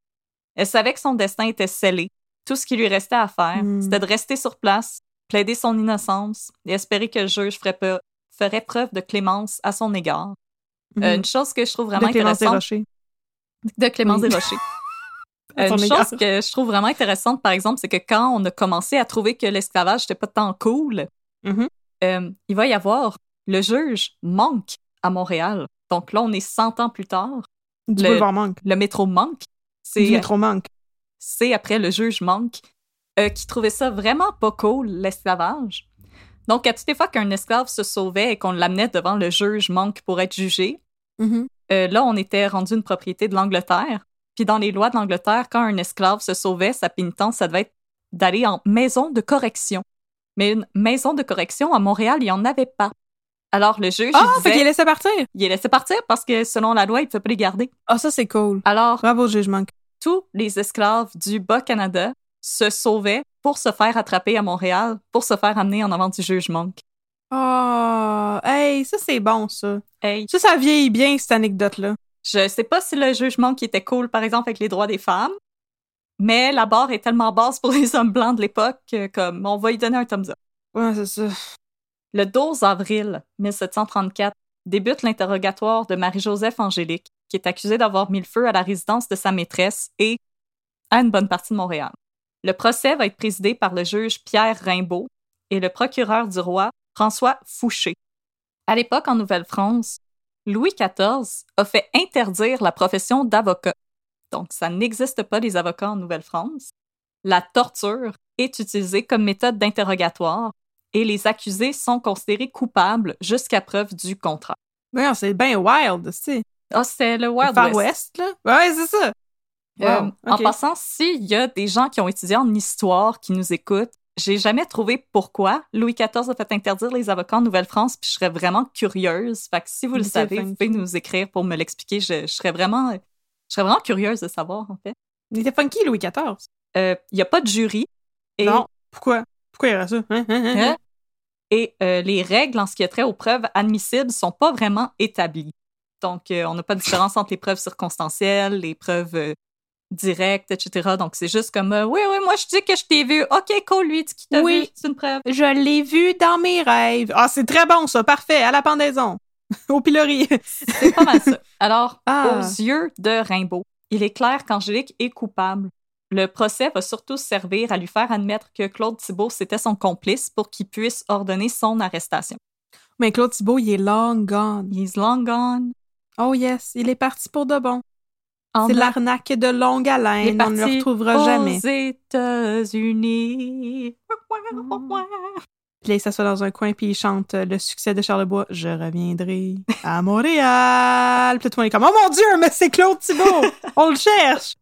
Elle savait que son destin était scellé. Tout ce qui lui restait à faire, Hmm. c'était de rester sur place, plaider son innocence et espérer que le juge ferait, peu- ferait preuve de clémence à son égard. Euh, Mhm. une chose que je trouve vraiment de Clémence intéressante de Clémence Oui. Desrochers. Son Une égard. chose que je trouve vraiment intéressante, par exemple, c'est que quand on a commencé à trouver que l'esclavage n'était pas tant cool, Mhm. euh, il va y avoir le juge Monk à Montréal. Donc là, on est 100 ans plus tard. Du Le- boulevard Monk. Le métro Du c'est Monk. c'est après le juge Monk euh, qui trouvait ça vraiment pas cool, l'esclavage. Donc, à toutes les fois qu'un esclave se sauvait et qu'on l'amenait devant le juge Monk pour être jugé, Mhm. euh, là, on était rendu une propriété de l'Angleterre. Puis dans les lois de l'Angleterre, quand un esclave se sauvait, sa pénitence, ça devait être d'aller en maison de correction. Mais une maison de correction à Montréal, il n'y en avait pas. Alors le juge, Ah, il, fait qu'il laissait partir. il les laissait partir parce que selon la loi, il ne peut pas les garder. Ah, ça, c'est cool. Alors, Bravo, jugement. tous les esclaves du Bas-Canada se sauvaient pour se faire attraper à Montréal, pour se faire amener en avant du juge Monk. Ah, hey, ça, c'est bon, ça. Hey, Ça, ça vieillit bien, cette anecdote-là. je sais pas si le jugement qui était cool, par exemple, avec les droits des femmes, mais la barre est tellement basse pour les hommes blancs de l'époque que, comme, on va y donner un thumbs up. Ouais, c'est ça. Le 12 avril 1734 débute l'interrogatoire de Marie-Joseph Angélique, qui est accusée d'avoir mis le feu à la résidence de sa maîtresse et à une bonne partie de Montréal. Le procès va être présidé par le juge Pierre Rimbaud et le procureur du roi François Fouché. À l'époque, en Nouvelle-France, Louis XIV a fait interdire la profession d'avocat. Donc, ça n'existe pas les avocats en Nouvelle-France. La torture est utilisée comme méthode d'interrogatoire et les accusés sont considérés coupables jusqu'à preuve du contraire. Ouais, c'est bien wild, sais. Ah, c'est le Wild Far West. West, là. Ouais, c'est ça. Euh, En passant, s'il y a des gens qui ont étudié en histoire qui nous écoutent, j'ai jamais trouvé pourquoi Louis XIV a fait interdire les avocats en Nouvelle-France, puis je serais vraiment curieuse. Fait que si vous le savez, vous pouvez nous écrire pour me l'expliquer. Je, je serais vraiment, je serais vraiment curieuse de savoir, en fait. Il était funky, Louis XIV. Euh, Il y a pas de jury. Et, Non. Pourquoi? Pourquoi il y aurait ça? Hein, hein, hein, Hein? Et euh, les règles en ce qui a trait aux preuves admissibles sont pas vraiment établies. Donc, euh, on n'a pas de différence entre les preuves circonstancielles, les preuves euh, directes, etc. Donc, c'est juste comme, oui, oui, moi, je dis que je t'ai vu. OK, cool, lui, dit qu'il t'a Oui. vu? C'est une preuve. Je l'ai vu dans mes rêves. Ah, c'est très bon, ça. Parfait. À la pendaison. Au pilori. C'est pas mal ça. Alors, Ah. aux yeux de Rimbaud, il est clair qu'Angélique est coupable. Le procès va surtout servir à lui faire admettre que Claude Thibault, c'était son complice pour qu'il puisse ordonner son arrestation. Mais Claude Thibault, il est long gone. He's long gone. Oh yes, il est parti pour de bon. C'est l'arnaque de longue haleine. On ne le retrouvera aux jamais. États-Unis. Puis là, il s'assoit dans un coin puis il chante euh, le succès de Charlebois. Je reviendrai à Montréal. Puis tout le monde est comme, oh mon Dieu, mais c'est Claude Thibault. On le cherche.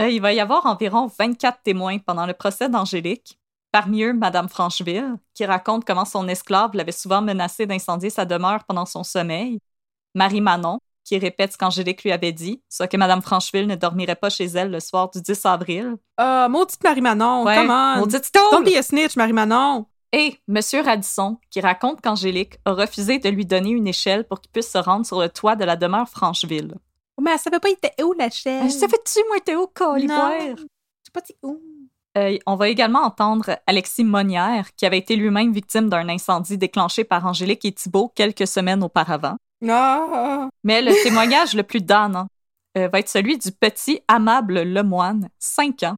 Euh, il va y avoir environ 24 témoins pendant le procès d'Angélique. Parmi eux, Madame Francheville, qui raconte comment son esclave l'avait souvent menacé d'incendier sa demeure pendant son sommeil. Marie Manon, qui répète ce qu'Angélique lui avait dit, soit que Madame Francheville ne dormirait pas chez elle le soir du 10 avril. Ah, maudite Marie-Manon, Ouais, come on. maudite Don't toule! be a snitch, Marie-Manon. Et Monsieur Radisson, qui raconte qu'Angélique a refusé de lui donner une échelle pour qu'il puisse se rendre sur le toit de la demeure Francheville. Mais elle savait pas il était où, la chaîne? Ça fait-tu, moi, Théo, coliboire? Non. Je sais pas où. Euh, on va également entendre Alexis Monnière, qui avait été lui-même victime d'un incendie déclenché par Angélique et Thibault quelques semaines auparavant. Ah. Mais le témoignage le plus damnant euh, va être celui du petit amable Lemoine, 5 ans,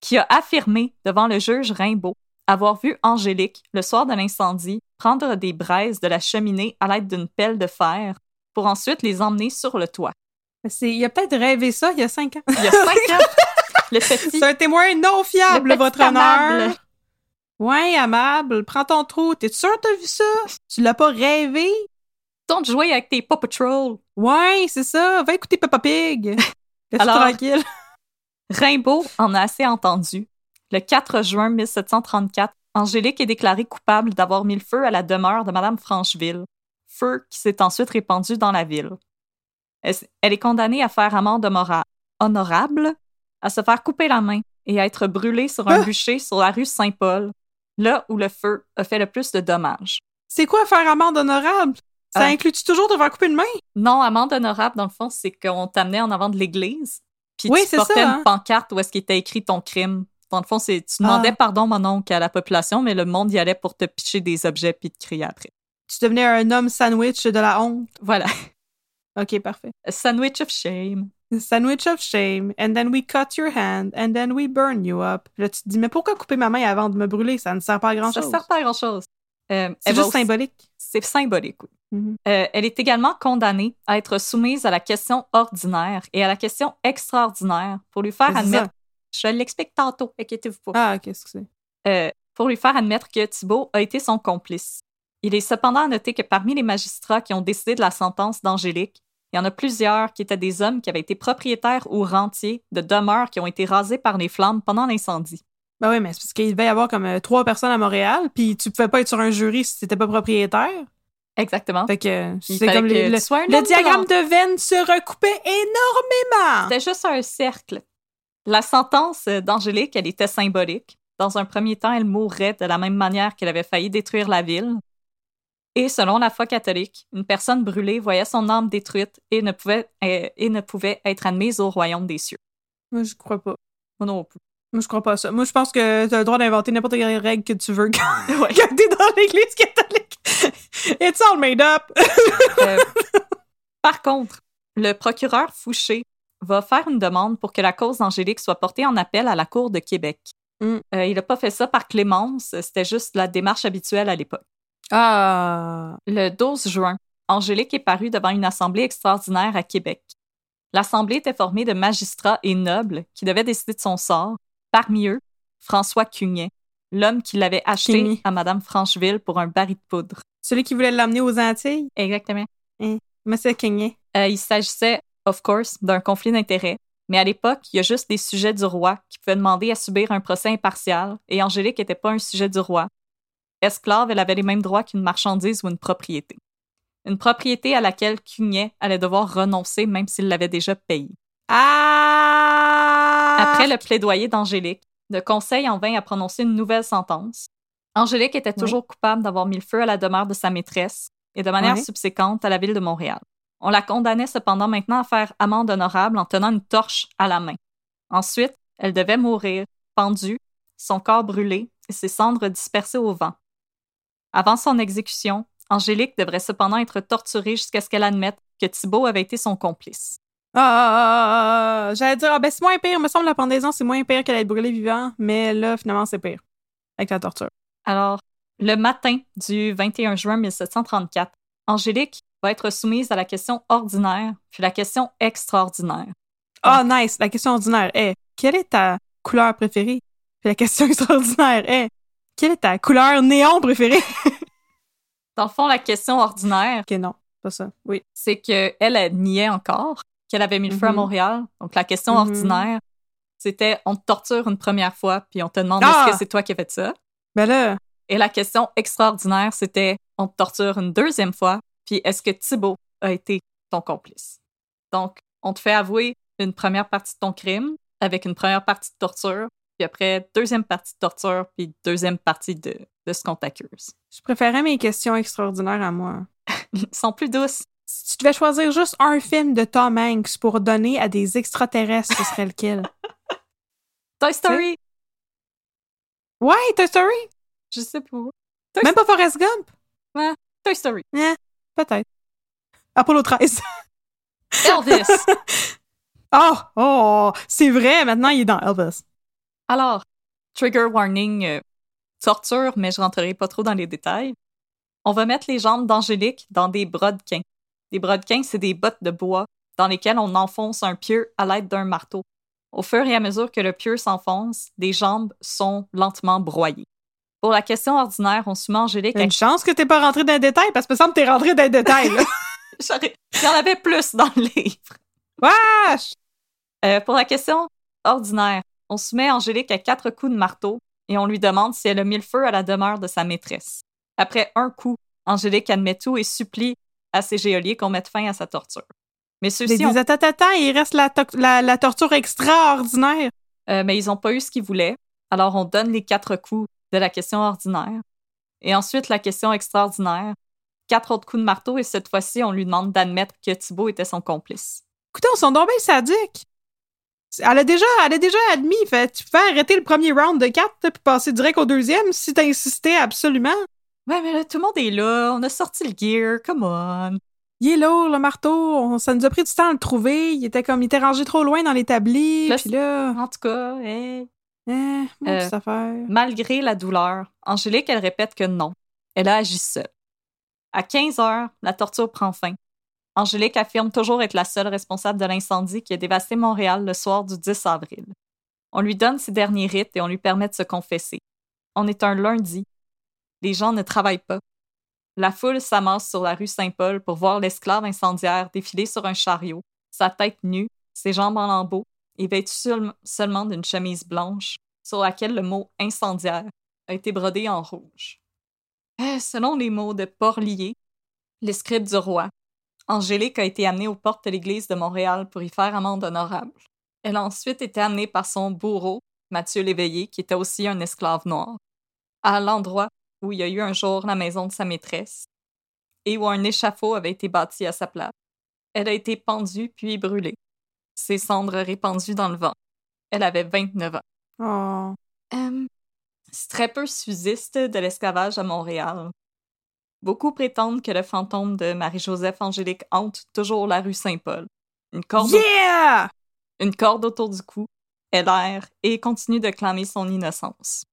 qui a affirmé devant le juge Rimbaud avoir vu Angélique, le soir de l'incendie, prendre des braises de la cheminée à l'aide d'une pelle de fer pour ensuite les emmener sur le toit. Il a peut-être rêvé ça il y a cinq ans. Il y a 5 ans, le petit... C'est un témoin non fiable, Le votre honneur. amable. Ouais, amable. Prends ton trou. T'es sûr que t'as vu ça? Tu l'as pas rêvé? Tente de jouer avec tes Paw Patrol. Ouais, c'est ça. Va écouter Peppa Pig. Alors- tranquille. Rimbaud en a assez entendu. Le 4 juin 1734, Angélique est déclarée coupable d'avoir mis le feu à la demeure de Madame Francheville, feu qui s'est ensuite répandu dans la ville. Elle elle est condamnée à faire amende honorable, à se faire couper la main et à être brûlée sur un Ah! bûcher sur la rue Saint-Paul, là où le feu a fait le plus de dommages. C'est quoi faire amende honorable? Ça Ah. inclut-tu toujours de faire couper une main? Non, amende honorable, dans le fond, c'est qu'on t'amenait en avant de l'église, puis Oui, tu portais ça, une hein. pancarte où est-ce qu'il était écrit ton crime. Dans le fond, c'est tu demandais Ah. pardon, mon oncle, à la population, mais le monde y allait pour te picher des objets puis te crier après. Tu devenais un homme sandwich de la honte. Voilà. OK, parfait. A sandwich of shame. Sandwich of shame, and then we cut your hand, and then we burn you up. Là, tu te dis, mais pourquoi couper ma main avant de me brûler? Ça ne sert pas à Ça grand-chose. sert pas à grand-chose. Euh, C'est juste aussi- symbolique. C'est symbolique, oui. Mhm. Euh, elle est également condamnée à être soumise à la question ordinaire et à la question extraordinaire pour lui faire admettre. ça. Je l'explique tantôt, inquiétez-vous pas. Ah, qu'est-ce que c'est? euh, pour lui faire admettre que Thibault a été son complice. Il est cependant à noter que parmi les magistrats qui ont décidé de la sentence d'Angélique, il y en a plusieurs qui étaient des hommes qui avaient été propriétaires ou rentiers de demeures qui ont été rasées par les flammes pendant l'incendie. Ben oui, mais c'est parce qu'il devait y avoir comme euh, trois personnes à Montréal, puis tu pouvais pas être sur un jury si t'étais pas propriétaire. Exactement. Fait que euh, c'est comme que le, le- diagramme de veine se recoupait énormément. C'était juste un cercle. La sentence euh, d'Angélique, elle était symbolique. Dans un premier temps, elle mourrait de la même manière qu'elle avait failli détruire la ville. Et selon la foi catholique, une personne brûlée voyait son âme détruite et ne pouvait, euh, et ne pouvait être admise au royaume des cieux. Moi, je crois pas. Moi non plus. Moi, je crois pas à ça. Moi, je pense que t'as le droit d'inventer n'importe quelle règle que tu veux quand, Ouais. quand t'es dans l'église catholique. It's all made up. Euh, par contre, le procureur Fouché va faire une demande pour que la cause d'Angélique soit portée en appel à la Cour de Québec. Mm. Euh, il n'a pas fait ça par clémence, c'était juste la démarche habituelle à l'époque. Ah. Le 12 juin, Angélique est parue devant une assemblée extraordinaire à Québec. L'assemblée était formée de magistrats et nobles qui devaient décider de son sort. Parmi eux, François Cugnet, l'homme qui l'avait acheté Cugnet. à Madame Francheville pour un baril de poudre. Celui qui voulait l'amener aux Antilles? Exactement. Monsieur Kenyé. Euh, il s'agissait, of course, d'un conflit d'intérêts, mais à l'époque, il y a juste des sujets du roi qui pouvaient demander à subir un procès impartial, et Angélique n'était pas un sujet du roi. Esclave, elle avait les mêmes droits qu'une marchandise ou une propriété. Une propriété à laquelle Cugnet allait devoir renoncer même s'il l'avait déjà payée. Ah! Après le plaidoyer d'Angélique, le conseil en vint à prononcer une nouvelle sentence. Angélique était toujours coupable d'avoir mis le feu à la demeure de sa maîtresse et de manière subséquente à la ville de Montréal. On la condamnait cependant maintenant à faire amende honorable en tenant une torche à la main. Ensuite, elle devait mourir, pendue, son corps brûlé et ses cendres dispersées au vent. Avant son exécution, Angélique devrait cependant être torturée jusqu'à ce qu'elle admette que Thibault avait été son complice. Ah, ah, ah, ah, J'allais dire, ah, ben c'est moins pire. Me semble la pendaison, c'est moins pire qu'elle être brûlée vivant. Mais là, finalement, c'est pire. Avec la torture. Alors, le matin du 21 juin 1734, Angélique va être soumise à la question ordinaire puis la question extraordinaire. Ah, nice. La question ordinaire est quelle est ta couleur préférée? Puis la question extraordinaire est quelle est ta couleur néon préférée? Dans le fond, la question ordinaire, ok, non, pas ça. Oui. c'est qu'elle, elle niait encore qu'elle avait mis le feu à Mhm. Montréal. Donc, la question Mhm. ordinaire, c'était on te torture une première fois puis on te demande Ah! est-ce que c'est toi qui as fait ça? Ben là, Et la question extraordinaire, c'était on te torture une deuxième fois, puis est-ce que Thibault a été ton complice? Donc, on te fait avouer une première partie de ton crime avec une première partie de torture, puis après, deuxième partie de torture, puis deuxième partie de, de ce qu'on t'accuse. je préférais mes questions extraordinaires à moi. Ils sont plus douces. Si tu devais choisir juste un film de Tom Hanks pour donner à des extraterrestres, ce serait lequel? Toy Story, Ouais, Toy Story? je sais pas. Même pas Forrest Gump? Toy Story. Eh, peut-être. Apollo 13. Elvis. Oh, oh, c'est vrai, maintenant il est dans Elvis. Alors, trigger warning, euh, torture, mais je rentrerai pas trop dans les détails. On va mettre les jambes d'Angélique dans des brodequins. Des brodequins, c'est des bottes de bois dans lesquelles on enfonce un pieu à l'aide d'un marteau. Au fur et à mesure que le pieu s'enfonce, les jambes sont lentement broyées. Pour la question ordinaire, on soumet Angélique à... Une chance que t'es pas rentré dans les détails, parce que ça me semble que t'es rentré dans les détails, là. J'aurais- Il y en avait plus dans le livre. Wesh! Euh, pour la question ordinaire, on soumet Angélique à quatre coups de marteau et on lui demande si elle a mis le feu à la demeure de sa maîtresse. Après un coup, Angélique admet tout et supplie à ses géoliers qu'on mette fin à sa torture. Mais ceux-ci, ont- attends, attends, il reste la, to- la, la torture extraordinaire. euh, mais ils n'ont pas eu ce qu'ils voulaient. Alors on donne les quatre coups de la question ordinaire. Et ensuite, la question extraordinaire. Quatre autres coups de marteau et cette fois-ci, on lui demande d'admettre que Thibault était son complice. Écoutez, on donc bien sadiques. Elle a déjà, elle a déjà admis, fait, tu peux arrêter le premier round de quatre, puis passer direct au deuxième si t'insistais absolument. Ouais, mais là, tout le monde est là. On a sorti le gear. Come on. Il est lourd, le marteau. On- ça nous a pris du temps à le trouver. Il était comme, il était rangé trop loin dans l'établi. Puis là, En tout cas, hey. eh, mon Euh, affaire. Malgré la douleur, Angélique, elle répète que non. Elle a agi seule. À 15 heures, la torture prend fin. Angélique affirme toujours être la seule responsable de l'incendie qui a dévasté Montréal le soir du 10 avril. On lui donne ses derniers rites et on lui permet de se confesser. On est un lundi. Les gens ne travaillent pas. La foule s'amasse sur la rue Saint-Paul pour voir l'esclave incendiaire défiler sur un chariot, sa tête nue, ses jambes en lambeaux et vêtu seul- seulement d'une chemise blanche, sur laquelle le mot incendiaire a été brodé en rouge. Euh, selon les mots de Porlier, les scribes du roi, Angélique a été amenée aux portes de l'église de Montréal pour y faire amende honorable. Elle a ensuite été amenée par son bourreau, Mathieu Léveillé, qui était aussi un esclave noir, à l'endroit où il y a eu un jour la maison de sa maîtresse et où un échafaud avait été bâti à sa place. Elle a été pendue puis brûlée. Ses cendres répandues dans le vent. Elle avait 29 ans. Oh. Euh, c'est très peu subsiste de l'esclavage à Montréal. Beaucoup prétendent que le fantôme de Marie-Joseph Angélique hante toujours la rue Saint-Paul. Une corde, Yeah! une corde autour du cou, elle erre et continue de clamer son innocence.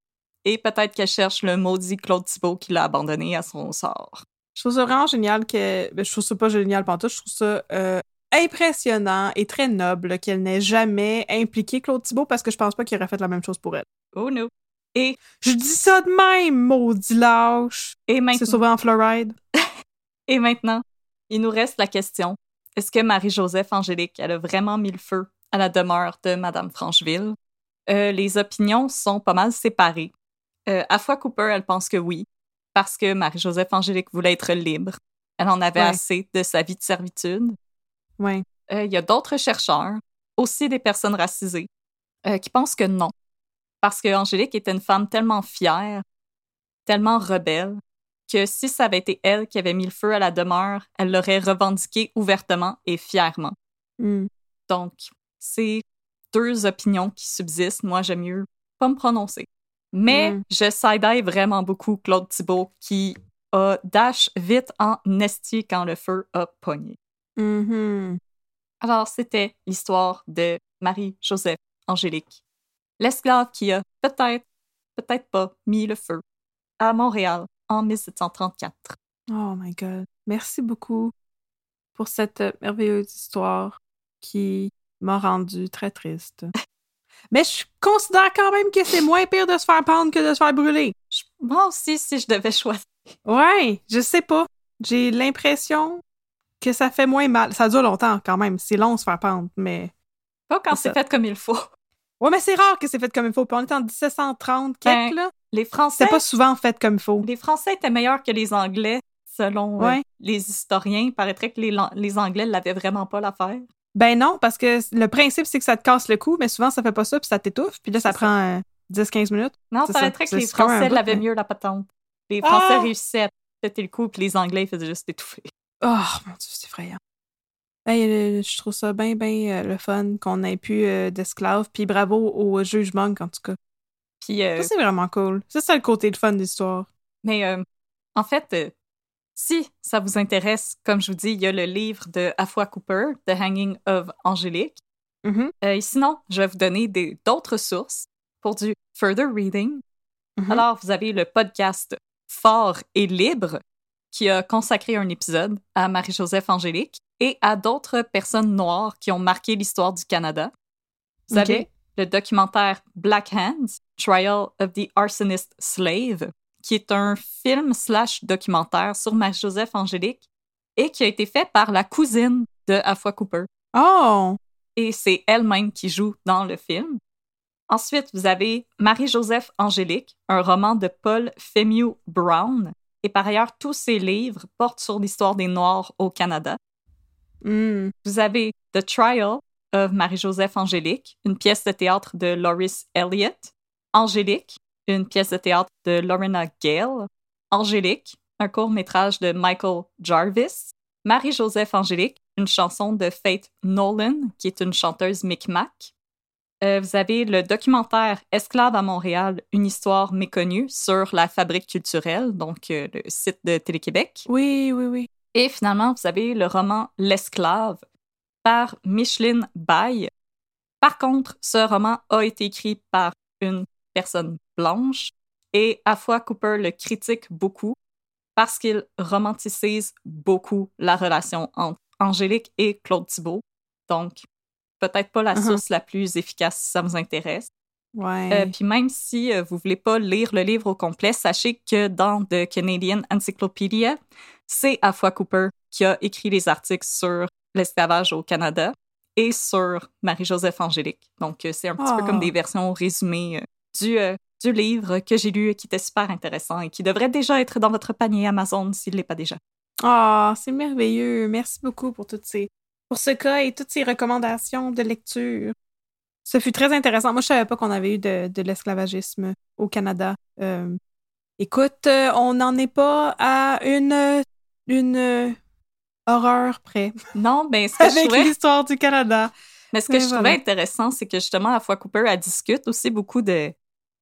Et peut-être qu'elle cherche le maudit Claude Thibault qui l'a abandonné à son sort. Je trouve ça vraiment génial que. ben, je trouve ça pas génial pantoute, je trouve ça euh, impressionnant et très noble qu'elle n'ait jamais impliqué Claude Thibault parce que je pense pas qu'il aurait fait la même chose pour elle. Oh no. Et, Je dis ça de même, maudit lâche! et, C'est maintenant, sauvé en Floride. et maintenant, il nous reste la question. Est-ce que Marie-Joseph Angélique, elle a vraiment mis le feu à la demeure de Madame Francheville? Euh, les opinions sont pas mal séparées. Euh, Afua Cooper, elle pense que oui, parce que Marie-Joseph Angélique voulait être libre. Elle en avait Ouais. assez de sa vie de servitude. Ouais. Euh, Il y a d'autres chercheurs, aussi des personnes racisées, euh, qui pensent que non. Parce que Angélique était une femme tellement fière, tellement rebelle, que si ça avait été elle qui avait mis le feu à la demeure, elle l'aurait revendiqué ouvertement et fièrement. Hmm. Donc, c'est deux opinions qui subsistent. Moi, j'aime mieux pas me prononcer. Mais Mm. je side vraiment beaucoup Claude Thibault qui a dash vite en esti quand le feu a pogné. Mhm. Alors, c'était l'histoire de Marie-Joseph Angélique, l'esclave qui a peut-être, peut-être pas mis le feu à Montréal en 1734. Oh my God. Merci beaucoup pour cette merveilleuse histoire qui m'a rendue très triste. Mais je considère quand même que c'est moins pire de se faire pendre que de se faire brûler. Moi aussi, si je devais choisir. Ouais, je sais pas. J'ai l'impression que ça fait moins mal. Ça dure longtemps quand même. C'est long de se faire pendre, mais. Pas quand C'est fait comme il faut. Ouais, mais c'est rare que c'est fait comme il faut. Puis on est en 1730 quelque, Ben, là. Les Français, C'est pas souvent fait comme il faut. les Français étaient meilleurs que les Anglais, selon euh, les historiens. Il paraîtrait que les, Anglais l'avaient vraiment pas l'affaire. Ben non, parce que le principe, c'est que ça te casse le cou, mais souvent, ça fait pas ça, puis ça t'étouffe. Puis là, ça prend euh, 10-15 minutes. Non, ça. paraîtrait que les Français l'avaient mais- mieux la patente. Les Français Ah! réussissaient à péter le coup, puis les Anglais ils faisaient juste étouffer. Oh, mon Dieu, c'est effrayant. Hey, euh, je trouve ça bien, bien le fun qu'on ait plus euh, d'esclaves. Puis bravo au juge Monk, en tout cas. Puis, euh, Ça, c'est vraiment cool. Ça, c'est le côté de fun de l'histoire. mais euh, en fait, euh, si ça vous intéresse, comme je vous dis, il y a le livre de Afua Cooper, The Hanging of Angélique. Mhm. Euh, et sinon, je vais vous donner d'autres sources pour du further reading. Mhm. Alors, vous avez le podcast Fort et Libre qui a consacré un épisode à Marie-Joseph Angélique et à d'autres personnes noires qui ont marqué l'histoire du Canada. Vous avez le documentaire Black Hands, Trial of the Arsonist Slave, qui est un film slash documentaire sur Marie-Joseph Angélique et qui a été fait par la cousine de Afua Cooper Oh! et c'est elle-même qui joue dans le film. Ensuite, vous avez Marie-Joseph Angélique, un roman de Paul Femiu Brown. Et par ailleurs, tous ses livres portent sur l'histoire des Noirs au Canada. Hmm. Vous avez The Trial of Marie-Joseph Angélique, une pièce de théâtre de Loris Elliott. Angélique, une pièce de théâtre de Lorena Gale. Angélique, un court-métrage de Michael Jarvis. Marie-Joseph Angélique, une chanson de Faith Nolan, qui est une chanteuse Micmac. Euh, vous avez le documentaire Esclave à Montréal, une histoire méconnue sur la fabrique culturelle, donc euh, le site de Télé-Québec. Oui, oui, oui. Et finalement, vous avez le roman L'esclave par Micheline Baye. Par contre, ce roman a été écrit par une personne blanche et Afua Cooper le critique beaucoup parce qu'il romanticise beaucoup la relation entre Angélique et Claude Thibault. Donc, peut-être pas la Mhm. source la plus efficace si ça vous intéresse. Ouais. Euh, Puis même si euh, vous voulez pas lire le livre au complet, sachez que dans The Canadian Encyclopedia, c'est Afua Cooper qui a écrit les articles sur l'esclavage au Canada et sur Marie-Joseph Angélique. Donc euh, c'est un petit peu Ah. comme des versions résumées euh, du, euh, du livre que j'ai lu et qui était super intéressant et qui devrait déjà être dans votre panier Amazon s'il ne l'est pas déjà. Ah, c'est merveilleux. Merci beaucoup pour toutes ces pour ce cas et toutes ces recommandations de lecture. Ce fut très intéressant. Moi, je savais pas qu'on avait eu de, de l'esclavagisme au Canada. Euh, écoute, on n'en est pas à une une euh, horreur près Non, ben ce que je avec trouvais, l'histoire du Canada. mais ce que Mais je voilà. trouvais intéressant, c'est que justement, la fois Cooper, elle discute aussi beaucoup de,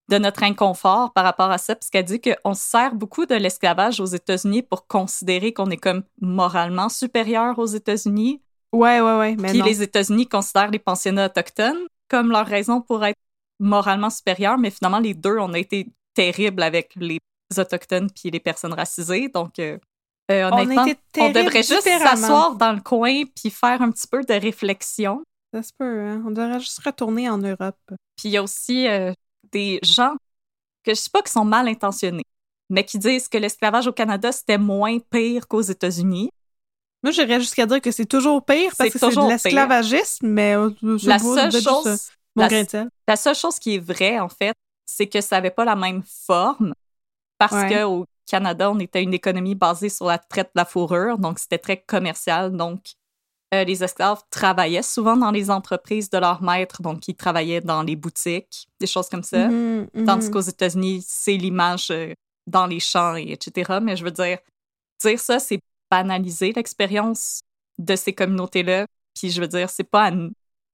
de notre inconfort par rapport à ça, puisqu'elle dit qu'on se sert beaucoup de l'esclavage aux États-Unis pour considérer qu'on est comme moralement supérieur aux États-Unis. Ouais, ouais, ouais. Mais Puis non. les États-Unis considèrent les pensionnats autochtones comme leur raison pour être moralement supérieurs, mais finalement, les deux, on a été terribles avec les Autochtones puis les personnes racisées. Donc, euh, euh, On honnêtement, on, terribles devrait juste s'asseoir dans le coin puis faire un petit peu de réflexion. Ça se peut, hein. On devrait juste retourner en Europe. Puis il y a aussi euh, des gens que je sais pas qui sont mal intentionnés, mais qui disent que l'esclavage au Canada, c'était moins pire qu'aux États-Unis. Moi, j'irais jusqu'à dire que c'est toujours pire parce que c'est de l'esclavagisme, mais La seule chose, juste, euh, mon la-. La seule chose qui est vraie, en fait, c'est que ça n'avait pas la même forme parce Ouais. qu'au Canada, on était une économie basée sur la traite de la fourrure, donc c'était très commercial. Donc, euh, les esclaves travaillaient souvent dans les entreprises de leurs maîtres, donc ils travaillaient dans les boutiques, des choses comme ça. Mhm, mhm. Tandis qu'aux États-Unis, c'est l'image euh, dans les champs, et etc. Mais je veux dire, dire ça, c'est banaliser l'expérience de ces communautés-là. Puis je veux dire, c'est pas. à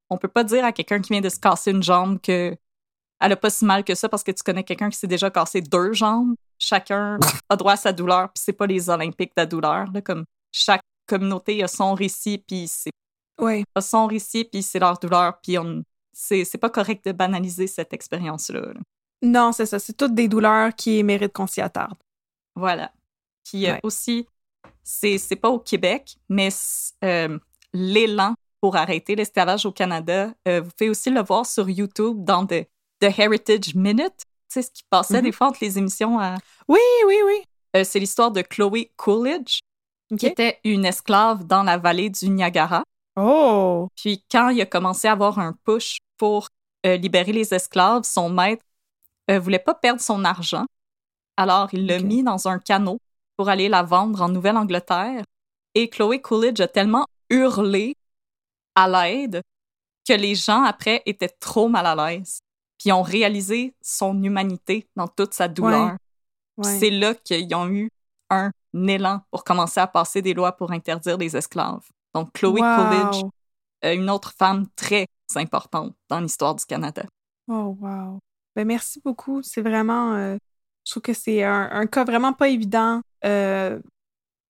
On peut pas dire à quelqu'un qui vient de se casser une jambe que elle a pas si mal que ça parce que tu connais quelqu'un qui s'est déjà cassé deux jambes. Chacun a droit à sa douleur, puis c'est pas les Olympiques de la douleur. Là, comme chaque communauté a son récit, puis c'est Ouais. a son récit, puis c'est leur douleur, puis on. C'est pas correct de banaliser cette expérience-là. là. Non, c'est ça. C'est toutes des douleurs qui méritent qu'on s'y attarde. Voilà. Puis euh, Ouais. aussi, c'est c'est pas au Québec, mais euh, l'élan pour arrêter l'esclavage au Canada, euh, vous pouvez aussi le voir sur YouTube dans The, The Heritage Minute. Sais, ce qui passait Mhm. des fois entre les émissions à. Oui, oui, oui. Euh, c'est l'histoire de Chloé Coolidge, qui était une esclave dans la vallée du Niagara. Oh! Puis quand il a commencé à avoir un push pour euh, libérer les esclaves, son maître euh, voulait pas perdre son argent. Alors il l'a Ok. mis dans un canot pour aller la vendre en Nouvelle-Angleterre. Et Chloé Coolidge a tellement hurlé à l'aide que les gens après étaient trop mal à l'aise. Puis ont réalisé son humanité dans toute sa douleur. Ouais. C'est là qu'ils ont eu un élan pour commencer à passer des lois pour interdire les esclaves. Donc Chloé Wow. Coolidge euh, une autre femme très importante dans l'histoire du Canada. Oh, wow. Ben, merci beaucoup. C'est vraiment. euh, je trouve que c'est un, un cas vraiment pas évident. euh,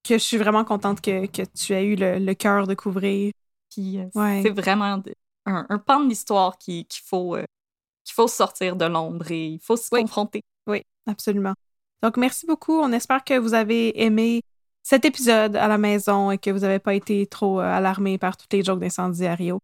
que je suis vraiment contente que, que tu aies eu le, le cœur de couvrir. Ouais. c'est vraiment un, un pan de l'histoire qui- qu'il faut, euh, qu'il faut sortir de l'ombre et il faut Oui. confronter. Oui, absolument. Donc, merci beaucoup. On espère que vous avez aimé cet épisode à la maison et que vous n'avez pas été trop euh, alarmé par toutes les jokes d'incendie à Rio.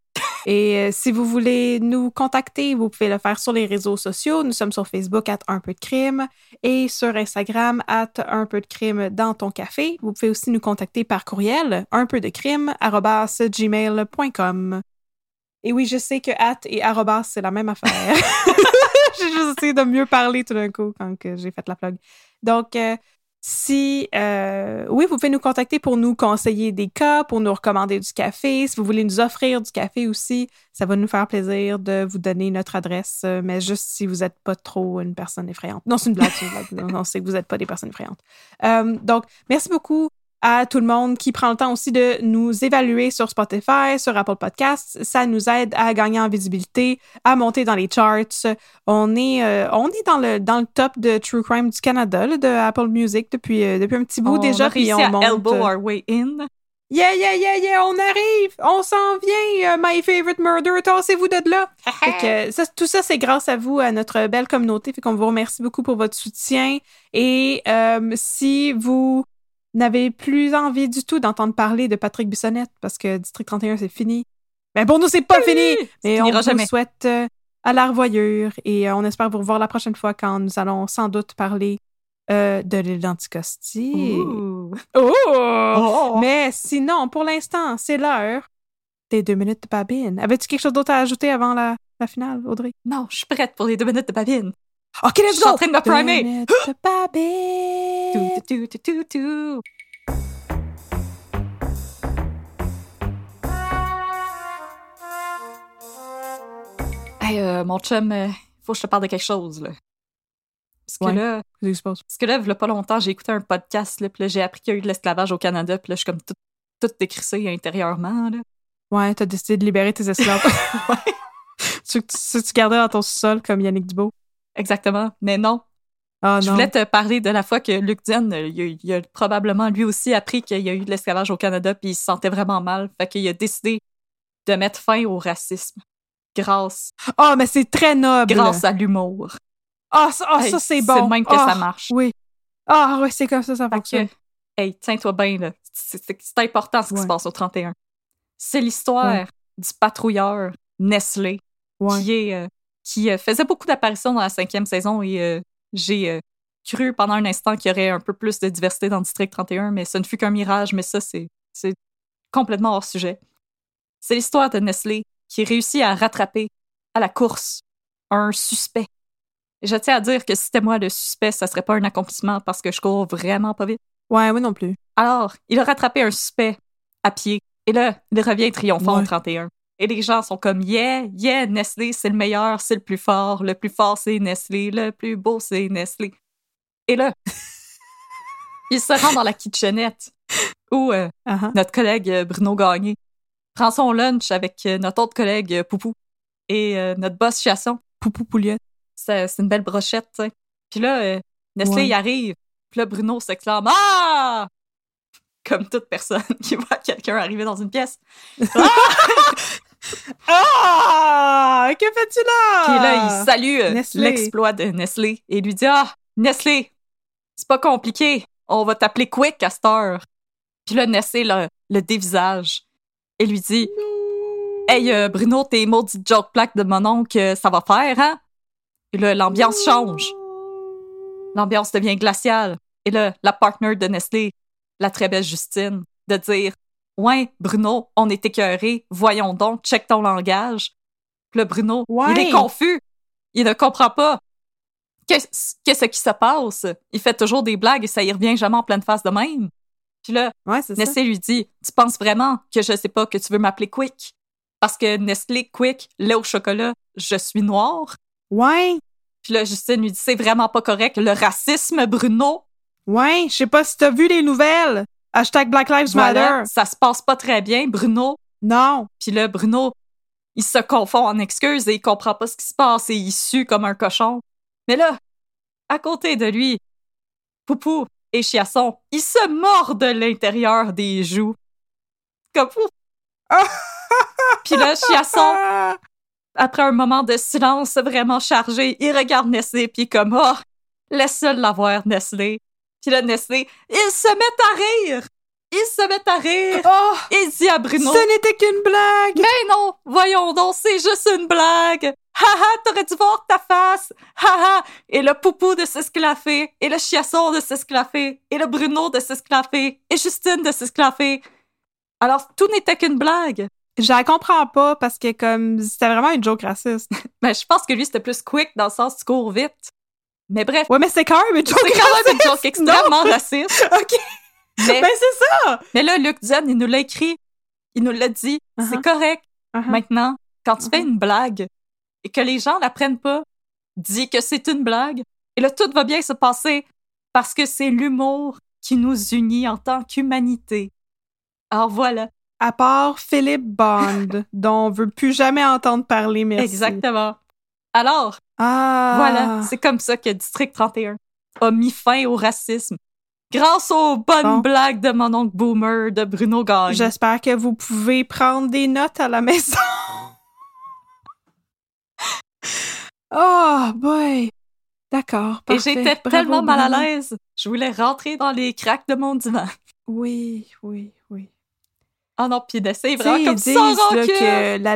Et euh, si vous voulez nous contacter, vous pouvez le faire sur les réseaux sociaux. Nous sommes sur Facebook at un peu de crime et sur Instagram at un peu de crime dans ton café. Vous pouvez aussi nous contacter par courriel un peu de crime gmail.com. Et oui, je sais que at et arrobas, c'est la même affaire. j'ai juste essayé de mieux parler tout d'un coup quand j'ai fait la plug. Donc, euh, si, euh, oui, vous pouvez nous contacter pour nous conseiller des cas, pour nous recommander du café. Si vous voulez nous offrir du café aussi, ça va nous faire plaisir de vous donner notre adresse, euh, mais juste si vous n'êtes pas trop une personne effrayante. Non, c'est une blague, une non, c'est que vous n'êtes pas des personnes effrayantes. Euh, donc, merci beaucoup à tout le monde qui prend le temps aussi de nous évaluer sur Spotify, sur Apple Podcasts. Ça nous aide à gagner en visibilité, à monter dans les charts. On est, euh, on est dans le, dans le top de True Crime du Canada, là, de Apple Music depuis, euh, depuis un petit bout on déjà. a réussi on à monte. elbow our way in. Yeah, yeah, yeah, yeah, on arrive! On s'en vient, euh, My Favorite Murder, tassez-vous de là! Fait que, ça, tout ça, c'est grâce à vous, à notre belle communauté. Fait qu'on vous remercie beaucoup pour votre soutien. Et euh, si vous n'avez plus envie du tout d'entendre parler de Patrick Bissonnette, parce que District 31, c'est fini. Mais pour nous, c'est pas fini! Mais on vous jamais. souhaite euh, à la revoyure et euh, on espère vous revoir la prochaine fois quand nous allons sans doute parler euh, de l'île d'Anticosti. Oh! Oh. Mais sinon, pour l'instant, c'est l'heure des deux minutes de babine. Avais-tu quelque chose d'autre à ajouter avant la, la finale, Audrey? Non, je suis prête pour les deux minutes de babine. OK, let's Je suis go! en train de me primer. Tout, tout, tout, tout, tout. Hey, euh, mon chum, euh, faut que je te parle de quelque chose, là. Parce que Ouais. là, Qu'est-ce qui se passe? parce que là, il y a pas longtemps, j'ai écouté un podcast, là, puis là, j'ai appris qu'il y a eu de l'esclavage au Canada, puis là, je suis comme tout, tout décrissée intérieurement, là. Ouais, t'as décidé de libérer tes esclaves. Ouais. tu, tu, tu gardais dans ton sol comme Yannick Dubo. Exactement. Mais non, Ah je voulais te parler de la fois que Luc Dienne, euh, il a, il a probablement lui aussi appris qu'il y a eu de l'esclavage au Canada, puis il se sentait vraiment mal. Fait qu'il a décidé de mettre fin au racisme grâce, Ah, mais c'est très noble. grâce à l'humour. Ah, ça, ah, Hey, ça c'est c'est bon. de même que Ah, ça marche. Oui. Ah, ouais, c'est comme ça, ça Fait fonctionne. que, hey, tiens-toi bien, là. C'est c'est- c'est important ce qui se passe au 31. C'est l'histoire Ouais. du patrouilleur Nestlé Ouais. qui, est, euh, qui euh, faisait beaucoup d'apparitions dans la cinquième saison et euh, j'ai euh, cru pendant un instant qu'il y aurait un peu plus de diversité dans le District 31, mais ce ne fut qu'un mirage, mais ça, c'est complètement hors sujet. C'est l'histoire de Nestlé qui réussit à rattraper à la course un suspect. Et je tiens à dire que si c'était moi le suspect, ça serait pas un accomplissement parce que je cours vraiment pas vite. Ouais, moi non plus. Alors, il a rattrapé un suspect à pied. Et là, il revient triomphant Ouais. au 31. Et les gens sont comme Yeah, yeah, Nestlé, c'est le meilleur, c'est le plus fort. Le plus fort, c'est Nestlé. Le plus beau, c'est Nestlé. Et là, il se rend dans la kitchenette où euh, ah. notre collègue euh, Bruno Gagné prend son lunch avec euh, notre autre collègue Poupou et euh, notre boss Chasson. Poupou Pouliette. C'est une belle brochette, tu sais. Puis là, euh, Nestlé Ouais. y arrive. Puis là, Bruno s'exclame Ah! Comme toute personne qui voit quelqu'un arriver dans une pièce. Ah! Que fais-tu là? Puis là, il salue euh, Nestlé. l'exploit de Nestlé et lui dit Ah, Nestlé, c'est pas compliqué. On va t'appeler Quick à cette heure. Puis là, Nestlé le, le dévisage et lui dit Hey, euh, Bruno, tes maudites joke plaques de mon oncle, ça va faire, hein? Et là, l'ambiance change. L'ambiance devient glaciale. Et là, la partner de Nestlé, la très belle Justine, de dire Ouais, Bruno, on est écœuré, voyons donc, check ton langage. Puis là, Bruno, Ouais. il est confus. Il ne comprend pas. Qu'est-ce qui se passe? Il fait toujours des blagues et ça y revient jamais en pleine face de même. Puis là, Ouais, ça. Nestlé lui dit Tu penses vraiment que je sais pas que tu veux m'appeler Quick? Parce que Nestlé Quick, lait au chocolat, je suis noire. Ouais. Puis là, Justine lui dit C'est vraiment pas correct. Le racisme, Bruno. Ouais. Je sais pas si t'as vu les nouvelles. Hashtag Black Lives Voilà, Matter. ça se passe pas très bien, Bruno. Non. Puis là, Bruno, il se confond en excuses et il comprend pas ce qui se passe et il sue comme un cochon. Mais là, à côté de lui, Poupou et Chiasson, ils se mordent l'intérieur des joues. Comme. Puis là, Chiasson, après un moment de silence vraiment chargé, il regarde Nestlé puis comme oh, laisse-le l'avoir Nestlé. Puis là Nestlé, ils se mettent à rire. Ils se mettent à rire. Oh! Il dit à Bruno, Ce n'était qu'une blague. mais non, voyons donc, c'est juste une blague. Haha, t'aurais dû voir ta face. Haha. Et le poupou de s'esclaffer. Et le chiasson de s'esclaffer. Et le Bruno de s'esclaffer. Et Justine de s'esclaffer. Alors, tout n'était qu'une blague. Je la comprends pas parce que comme c'était vraiment une joke raciste. Mais je pense que lui, c'était plus quick dans le sens tu cours vite. Mais bref, Ouais, mais c'est quand même une joke c'est quand même une raciste. joke extrêmement raciste. OK. Mais, Ben c'est ça. mais là, Luc Diane, il nous l'a écrit. Il nous l'a dit. Uh-huh. C'est correct. Uh-huh. Maintenant, quand tu fais Mhm. une blague et que les gens la prennent pas, dis que c'est une blague. Et là, tout va bien se passer parce que c'est l'humour qui nous unit en tant qu'humanité. Alors voilà, À part Philippe Bond, dont on veut plus jamais entendre parler, merci. exactement. Alors, Ah. voilà, c'est comme ça que District 31 a mis fin au racisme. Grâce aux bonnes Bon. blagues de mon oncle Boomer, de Bruno Gagne. J'espère que vous pouvez prendre des notes à la maison. oh, boy. D'accord. Et j'étais tellement mal à l'aise. Je voulais rentrer dans les cracks de mon divan. Oui, oui, oui. Ah non, puis d'essayer vraiment comme ça, que la,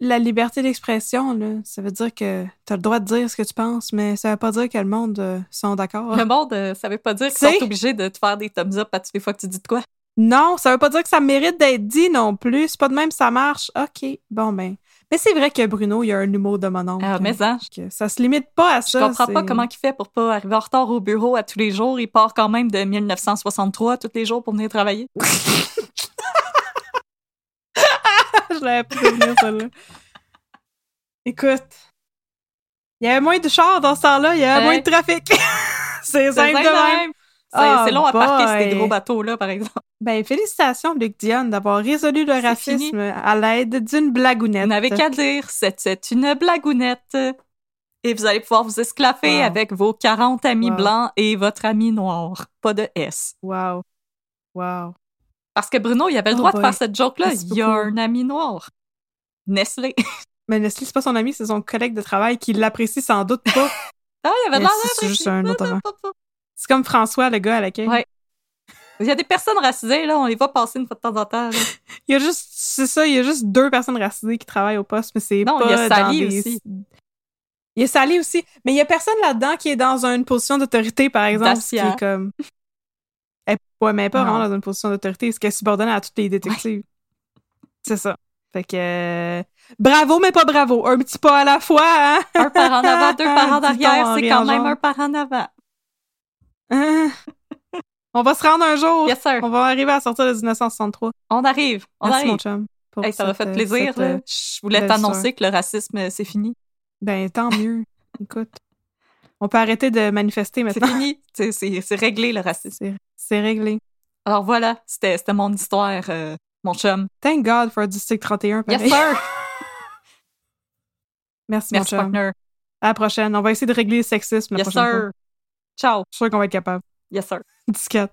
la liberté d'expression, ça veut dire que tu as le droit de dire ce que tu penses, mais ça veut pas dire que le monde euh, sont d'accord. Le monde, euh, ça veut pas dire qu'ils sont obligés de te faire des thumbs up à toutes les fois que tu dis de quoi. Non, ça veut pas dire que ça mérite d'être dit non plus. C'est pas de même, ça marche. OK, bon ben. Mais c'est vrai que Bruno, il a un humour de mon oncle. Ah, mais ça, que ça se limite pas à je ça. comprends pas comment il fait pour pas arriver en retard au bureau à tous les jours. Il part quand même de 1963 tous les jours pour venir travailler. je l'avais pas prévenu, celle-là. Écoute, il y avait moins de chars dans ce temps-là, il y avait Ouais. moins de trafic. c'est simple simple de même. même. C'est Oh c'est long à parquer ces gros bateaux-là, par exemple. Ben, félicitations, Luc Dionne, d'avoir résolu le racisme fini. à l'aide d'une blagounette. Vous n'avez qu'à dire, c'est c'est une blagounette. Et vous allez pouvoir vous esclaffer Wow. avec vos 40 amis Wow. blancs et votre ami noir. Pas de S. Wow. Wow. Parce que Bruno, il avait le Oh droit de faire cette joke-là. Il y a un ami noir. Nestlé. Mais Nestlé, c'est pas son ami, c'est son collègue de travail qui l'apprécie sans doute pas. Ah, il avait l'air c'est juste un autre c'est comme François, le gars à l'accueil. Ouais. Il y a des personnes racisées, là, on les voit passer une fois de temps en temps. là. Il y a juste, c'est ça, il y a juste deux personnes racisées qui travaillent au poste, mais c'est Non, pas il y a Sally des- aussi. Il y a Sally aussi, mais il y a personne là-dedans qui est dans une position d'autorité, par exemple, qui est comme... Elle, ouais, mais elle est pas Non. vraiment dans une position d'autorité, parce qu'elle est subordonnée à toutes les détectives? C'est ça. Fait que... euh, Bravo, mais pas bravo. Un petit pas à la fois, hein? Un par en avant, deux par en arrière, c'est quand même un par en avant. Hein? On va se rendre un jour. Yes, sir. On va arriver à sortir de 1963. On arrive. On Merci, mon arrive. chum. pour Hey, ça m'a fait euh, plaisir. cette, euh, Je voulais t'annoncer que le racisme, c'est fini. Ben, tant mieux. Écoute. On peut arrêter de manifester C'est maintenant. fini. C'est- C'est c'est réglé, le racisme. C'est réglé. Alors voilà, c'était c'était mon histoire, euh, mon chum. Thank God for District 31. Yes, sir. Merci, Merci, mon chum. partner. À la prochaine. On va essayer de régler le sexisme la Yes, prochaine fois. sir. Ciao. Je suis sûre qu'on va être capable. Yes, sir. Disquette.